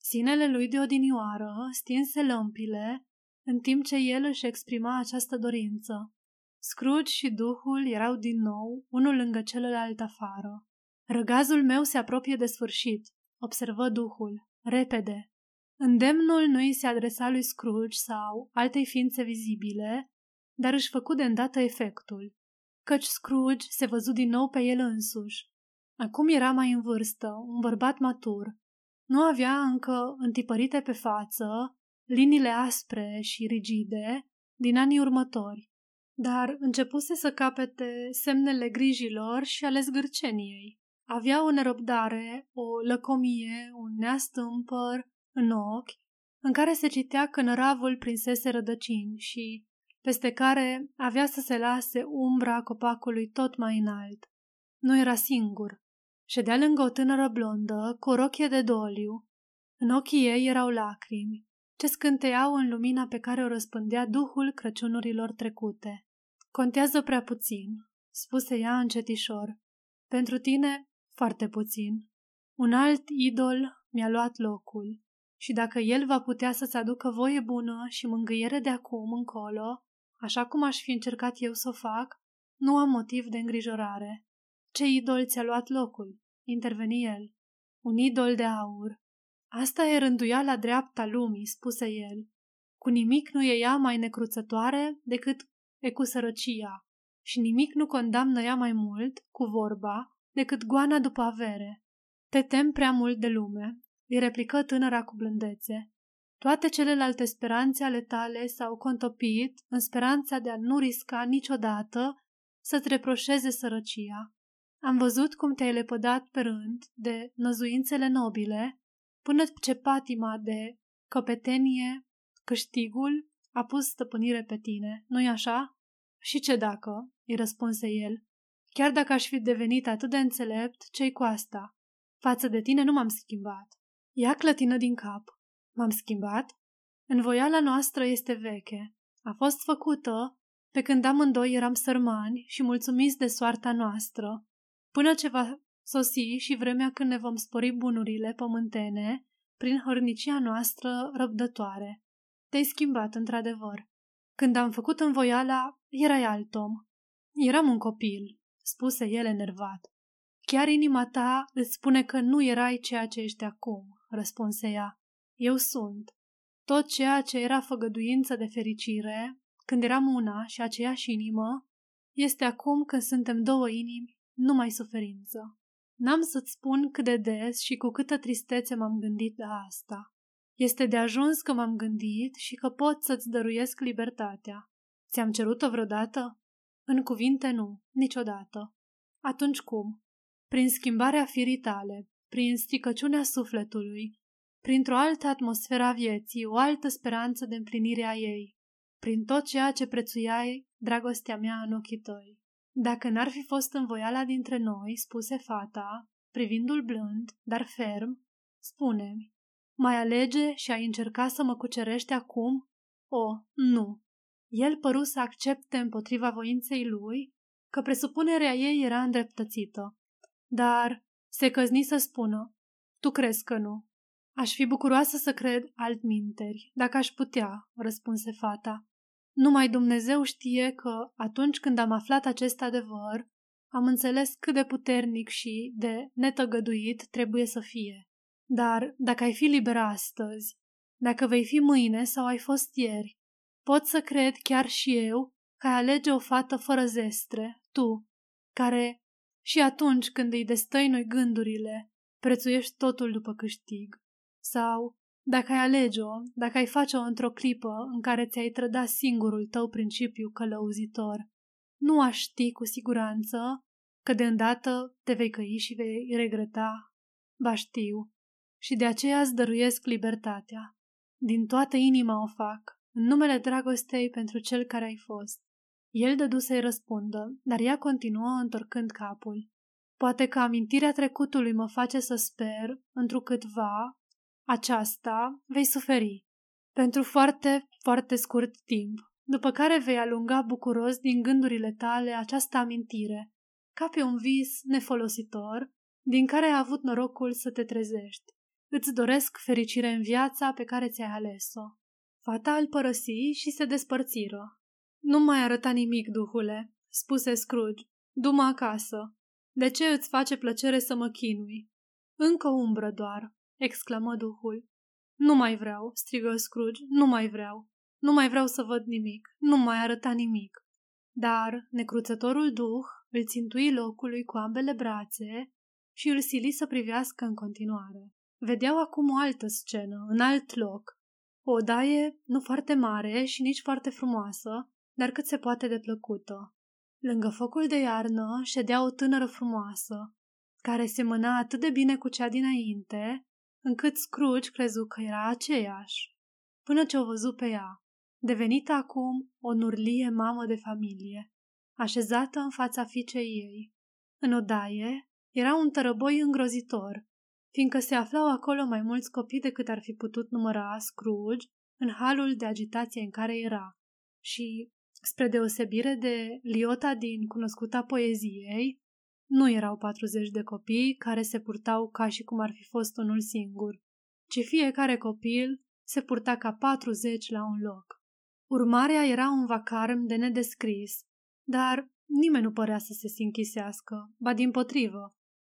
Speaker 1: Sinele lui de odinioară stinse lămpile, în timp ce el își exprima această dorință. Scrooge și Duhul erau din nou, unul lângă celălalt afară. Răgazul meu se apropie de sfârșit, observă Duhul. Repede. Îndemnul nu îi se adresa lui Scrooge sau altei ființe vizibile, dar își făcu de îndată efectul, căci Scrooge se văzu din nou pe el însuși. Acum era mai în vârstă, un bărbat matur. Nu avea încă întipărite pe față liniile aspre și rigide din anii următori, dar începuse să capete semnele grijilor și ale zgârceniei. Avea o nerăbdare, o lăcomie, un neastâmpăr în ochi, în care se citea că năravul prinsese rădăcini și peste care avea să se lase umbra copacului tot mai înalt. Nu era singur. Ședea lângă o tânără blondă cu o rochie de doliu. În ochii ei erau lacrimi, ce scânteiau în lumina pe care o răspândea duhul Crăciunurilor trecute. Contează prea puțin, spuse ea încetișor. Pentru tine, foarte puțin. Un alt idol mi-a luat locul și dacă el va putea să-ți aducă voie bună și mângâiere de acum încolo, așa cum aș fi încercat eu să o fac, nu am motiv de îngrijorare. Ce idol ți-a luat locul? Interveni el. Un idol de aur. Asta e rânduiala dreapta lumii, spuse el. Cu nimic nu e ea mai necruțătoare decât e cu sărăcia și nimic nu condamnă ea mai mult, cu vorba, decât goana după avere. Te tem prea mult de lume, îi replică tânăra cu blândețe. Toate celelalte speranțe ale tale s-au contopit în speranța de a nu risca niciodată să-ți reproșeze sărăcia. Am văzut cum te-ai lepădat pe rând de năzuințele nobile, până ce patima de căpetenie, câștigul, a pus stăpânire pe tine, nu-i așa? Și ce dacă? îi răspunse el. Chiar dacă aș fi devenit atât de înțelept, ce cu asta? Față de tine nu m-am schimbat. Ea clătină din cap. M-am schimbat? Învoiala noastră este veche. A fost făcută pe când amândoi eram sărmani și mulțumiți de soarta noastră, până ce va Sosi și vremea când ne vom spori bunurile pământene prin hărnicia noastră răbdătoare. Te-ai schimbat, într-adevăr. Când am făcut învoiala, erai alt om. Eram un copil, spuse el enervat. Chiar inima ta îți spune că nu erai ceea ce ești acum, răspunse ea. Eu sunt. Tot ceea ce era făgăduință de fericire, când eram una și aceeași inimă, este acum când suntem două inimi, numai suferință. N-am să-ți spun cât de des și cu câtă tristețe m-am gândit la asta. Este de ajuns că m-am gândit și că pot să-ți dăruiesc libertatea. Ți-am cerut-o vreodată? În cuvinte nu, niciodată. Atunci cum? Prin schimbarea firii tale, prin stricăciunea sufletului, printr-o altă atmosferă a vieții, o altă speranță de împlinire a ei, prin tot ceea ce prețuiai dragostea mea în ochii tăi. Dacă n-ar fi fost învoiala dintre noi, spuse fata, privindu-l blând, dar ferm, spune-mi, mai alege și ai încerca să mă cucerești acum? O, nu. El păru să accepte împotriva voinței lui că presupunerea ei era îndreptățită, dar se căzni să spună, tu crezi că nu. Aș fi bucuroasă să cred altminteri, dacă aș putea, răspunse fata. Numai Dumnezeu știe că, atunci când am aflat acest adevăr, am înțeles cât de puternic și de netăgăduit trebuie să fie. Dar, dacă ai fi liberă astăzi, dacă vei fi mâine sau ai fost ieri, pot să cred chiar și eu că ai alege o fată fără zestre, tu, care, și atunci când îi destăinui gândurile, prețuiești totul după câștig. Sau, dacă ai alege-o, dacă ai face-o într-o clipă în care ți-ai trădat singurul tău principiu călăuzitor, nu aș ști cu siguranță că de îndată te vei căi și vei regreta. Ba știu. Și de aceea îți dăruiesc libertatea. Din toată inima o fac, în numele dragostei pentru cel care ai fost. El dădu să-i răspundă, dar ea continuă întorcând capul. Poate că amintirea trecutului mă face să sper, întrucâtva, aceasta vei suferi pentru foarte, foarte scurt timp, după care vei alunga bucuros din gândurile tale această amintire, ca pe un vis nefolositor, din care ai avut norocul să te trezești. Îți doresc fericire în viața pe care ți-ai ales-o. Fata îl părăsi și se despărțiră. Nu mai arăta nimic, duhule, spuse Scrooge. Du-mă acasă. De ce îți face plăcere să mă chinui? Încă o umbră doar exclamă duhul. Nu mai vreau, strigă Scrooge, nu mai vreau. Nu mai vreau să văd nimic, nu mai arăta nimic. Dar necruțătorul duh îl țintui locului cu ambele brațe și îl sili să privească în continuare. Vedeau acum o altă scenă, în alt loc. O odaie nu foarte mare și nici foarte frumoasă, dar cât se poate de plăcută. Lângă focul de iarnă ședea o tânără frumoasă, care semăna atât de bine cu cea dinainte, încât Scrooge crezu că era aceeași, până ce o văzu pe ea, devenită acum o nurlie mamă de familie, așezată în fața fiicei ei. În odaie era un tărăboi îngrozitor, fiindcă se aflau acolo mai mulți copii decât ar fi putut număra Scrooge în halul de agitație în care era. Și, spre deosebire de liota din cunoscuta poeziei, nu erau 40 de copii care se purtau ca și cum ar fi fost unul singur, ci fiecare copil se purta ca 40 la un loc. Urmarea era un vacarm de nedescris, dar nimeni nu părea să se sinchisească, ba din potrivă.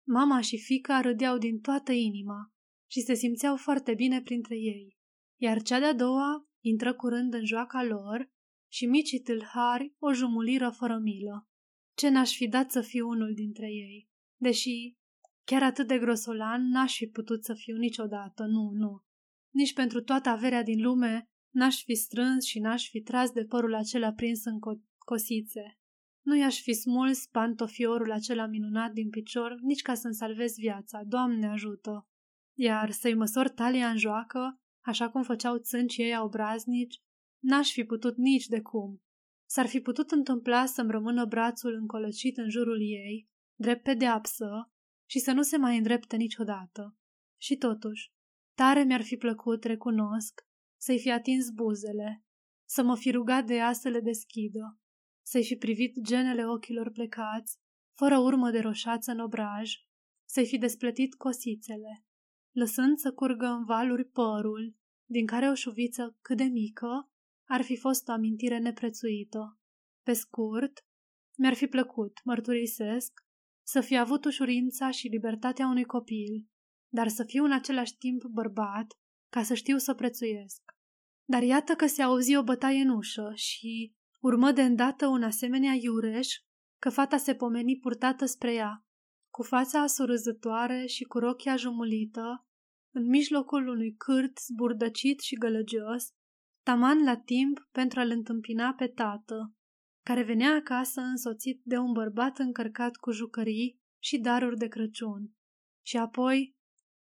Speaker 1: Mama și fica râdeau din toată inima și se simțeau foarte bine printre ei, iar cea de-a doua intră curând în joaca lor și micii tâlhari o jumuliră fără milă. Ce n-aș fi dat să fiu unul dintre ei, deși chiar atât de grosolan n-aș fi putut să fiu niciodată, nu, nu. Nici pentru toată averea din lume n-aș fi strâns și n-aș fi tras de părul acela prins în co- cosițe. Nu i-aș fi smuls pantofiorul acela minunat din picior nici ca să-mi salvez viața, Doamne ajută! Iar să-i măsor talia în joacă, așa cum făceau țâncii ei obraznici, n-aș fi putut nici de cum. S-ar fi putut întâmpla să-mi rămână brațul încolăcit în jurul ei, drept pedeapsă, și să nu se mai îndrepte niciodată. Și totuși, tare mi-ar fi plăcut, recunosc, să-i fi atins buzele, să mă fi rugat de ea să le deschidă, să-i fi privit genele ochilor plecați, fără urmă de roșață în obraj, să-i fi despletit cosițele, lăsând să curgă în valuri părul, din care o șuviță cât de mică ar fi fost o amintire neprețuită. Pe scurt, mi-ar fi plăcut, mărturisesc, să fi avut ușurința și libertatea unui copil, dar să fiu în același timp bărbat, ca să știu să prețuiesc. Dar iată că se auzi o bătaie în ușă și urmă de îndată un asemenea iureș că fata se pomeni purtată spre ea, cu fața surâzătoare și cu rochia jumulită, în mijlocul unui cârt zburdăcit și gălăgios, taman la timp pentru a-l întâmpina pe tată, care venea acasă însoțit de un bărbat încărcat cu jucării și daruri de Crăciun. Și apoi,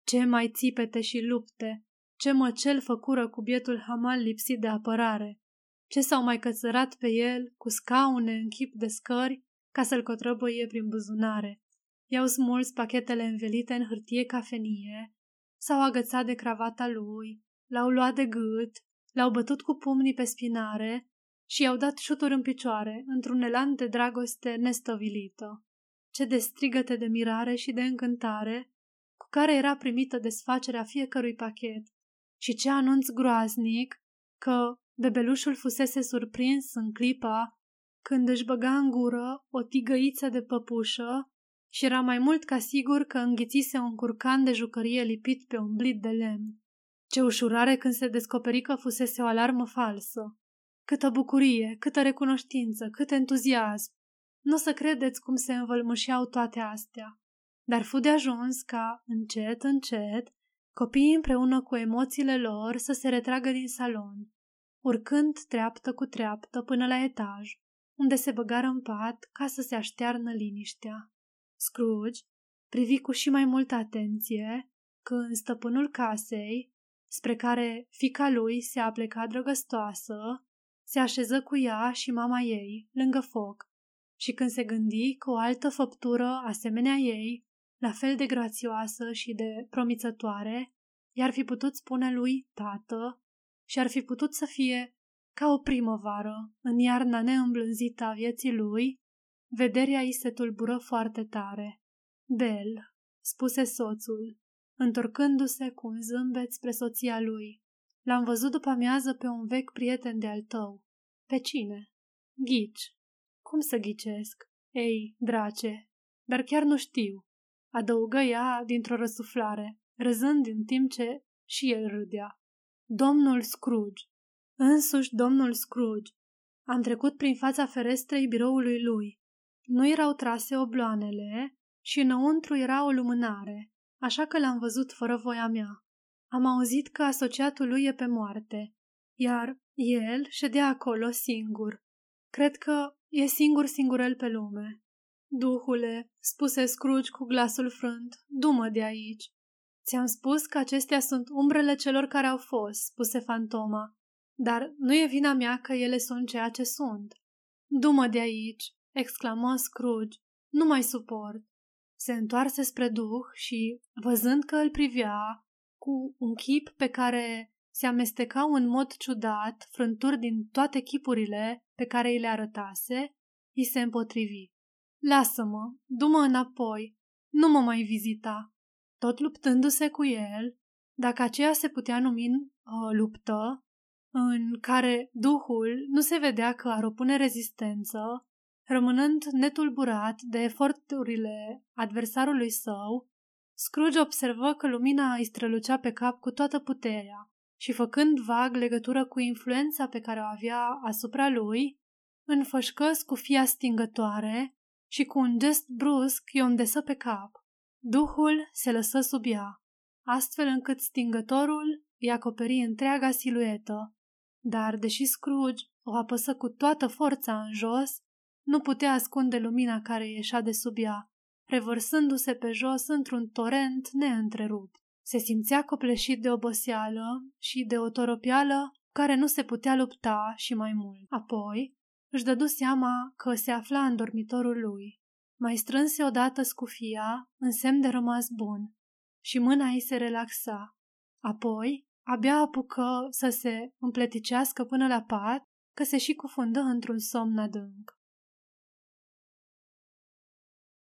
Speaker 1: ce mai țipete și lupte, ce măcel făcură cu bietul hamal lipsit de apărare, ce s-au mai cățărat pe el cu scaune în chip de scări ca să-l cotrăbăie prin buzunare. I-au smuls pachetele învelite în hârtie cafenie, s-au agățat de cravata lui, l-au luat de gât, l-au bătut cu pumnii pe spinare și i-au dat șuturi în picioare, într-un elan de dragoste nestăvilită. Ce de strigăte de mirare și de încântare cu care era primită desfacerea fiecărui pachet și ce anunț groaznic că bebelușul fusese surprins în clipa când își băga în gură o tigăiță de păpușă și era mai mult ca sigur că înghițise un curcan de jucărie lipit pe un blit de lemn. Ce ușurare când se descoperi că fusese o alarmă falsă. Câtă bucurie, câtă recunoștință, cât entuziasm. Nu o să credeți cum se învălmășeau toate astea. Dar fu de ajuns ca, încet, încet, copiii împreună cu emoțiile lor să se retragă din salon, urcând treaptă cu treaptă până la etaj, unde se băgară în pat ca să se aștearnă liniștea. Scrooge privi cu și mai multă atenție când stăpânul casei, spre care fica lui se apleca drăgăstoasă, se așeză cu ea și mama ei lângă foc și când se gândi că o altă făptură asemenea ei, la fel de grațioasă și de promițătoare, i-ar fi putut spune lui tată și ar fi putut să fie ca o primăvară în iarna neîmblânzită a vieții lui, vederea îi se tulbură foarte tare. Bel, spuse soțul, întorcându-se cu un zâmbet spre soția lui. L-am văzut după amiază pe un vechi prieten de al tău. Pe cine? Ghici. Cum să ghicesc? Ei, drace, dar chiar nu știu, adăugă ea dintr-o răsuflare, râzând în timp ce și el râdea. Domnul Scrooge. Însuși domnul Scrooge. Am trecut prin fața ferestrei biroului lui. Nu erau trase obloanele și înăuntru era o lumânare, așa că l-am văzut fără voia mea. Am auzit că asociatul lui e pe moarte, iar el ședea acolo singur. Cred că e singur singurel pe lume. Duhule, spuse Scrooge cu glasul frânt, dumă de aici. Ți-am spus că acestea sunt umbrele celor care au fost, spuse fantoma, dar nu e vina mea că ele sunt ceea ce sunt. Dumă de aici, exclamă Scrooge, nu mai suport. Se întoarse spre duh și, văzând că îl privea, cu un chip pe care se amestecau în mod ciudat frânturi din toate chipurile pe care îi le arătase, îi se împotrivi. Lasă-mă, du-mă înapoi, nu mă mai vizita. Tot luptându-se cu el, dacă aceea se putea numi uh, luptă, în care duhul nu se vedea că ar opune rezistență, rămânând netulburat de eforturile adversarului său, Scrooge observă că lumina îi strălucea pe cap cu toată puterea și făcând vag legătură cu influența pe care o avea asupra lui, înfășcă cu fia stingătoare și cu un gest brusc i-o îndesă pe cap. Duhul se lăsă sub ea, astfel încât stingătorul îi acoperi întreaga siluetă, dar, deși Scrooge o apăsă cu toată forța în jos, nu putea ascunde lumina care ieșea de sub ea, revărsându-se pe jos într-un torent neîntrerupt. Se simțea copleșit de oboseală și de o toropială care nu se putea lupta și mai mult. Apoi, își dădu seama că se afla în dormitorul lui. Mai strânse odată scufia în semn de rămas bun și mâna ei se relaxa. Apoi, abia apucă să se împleticească până la pat, că se și cufundă într-un somn adânc.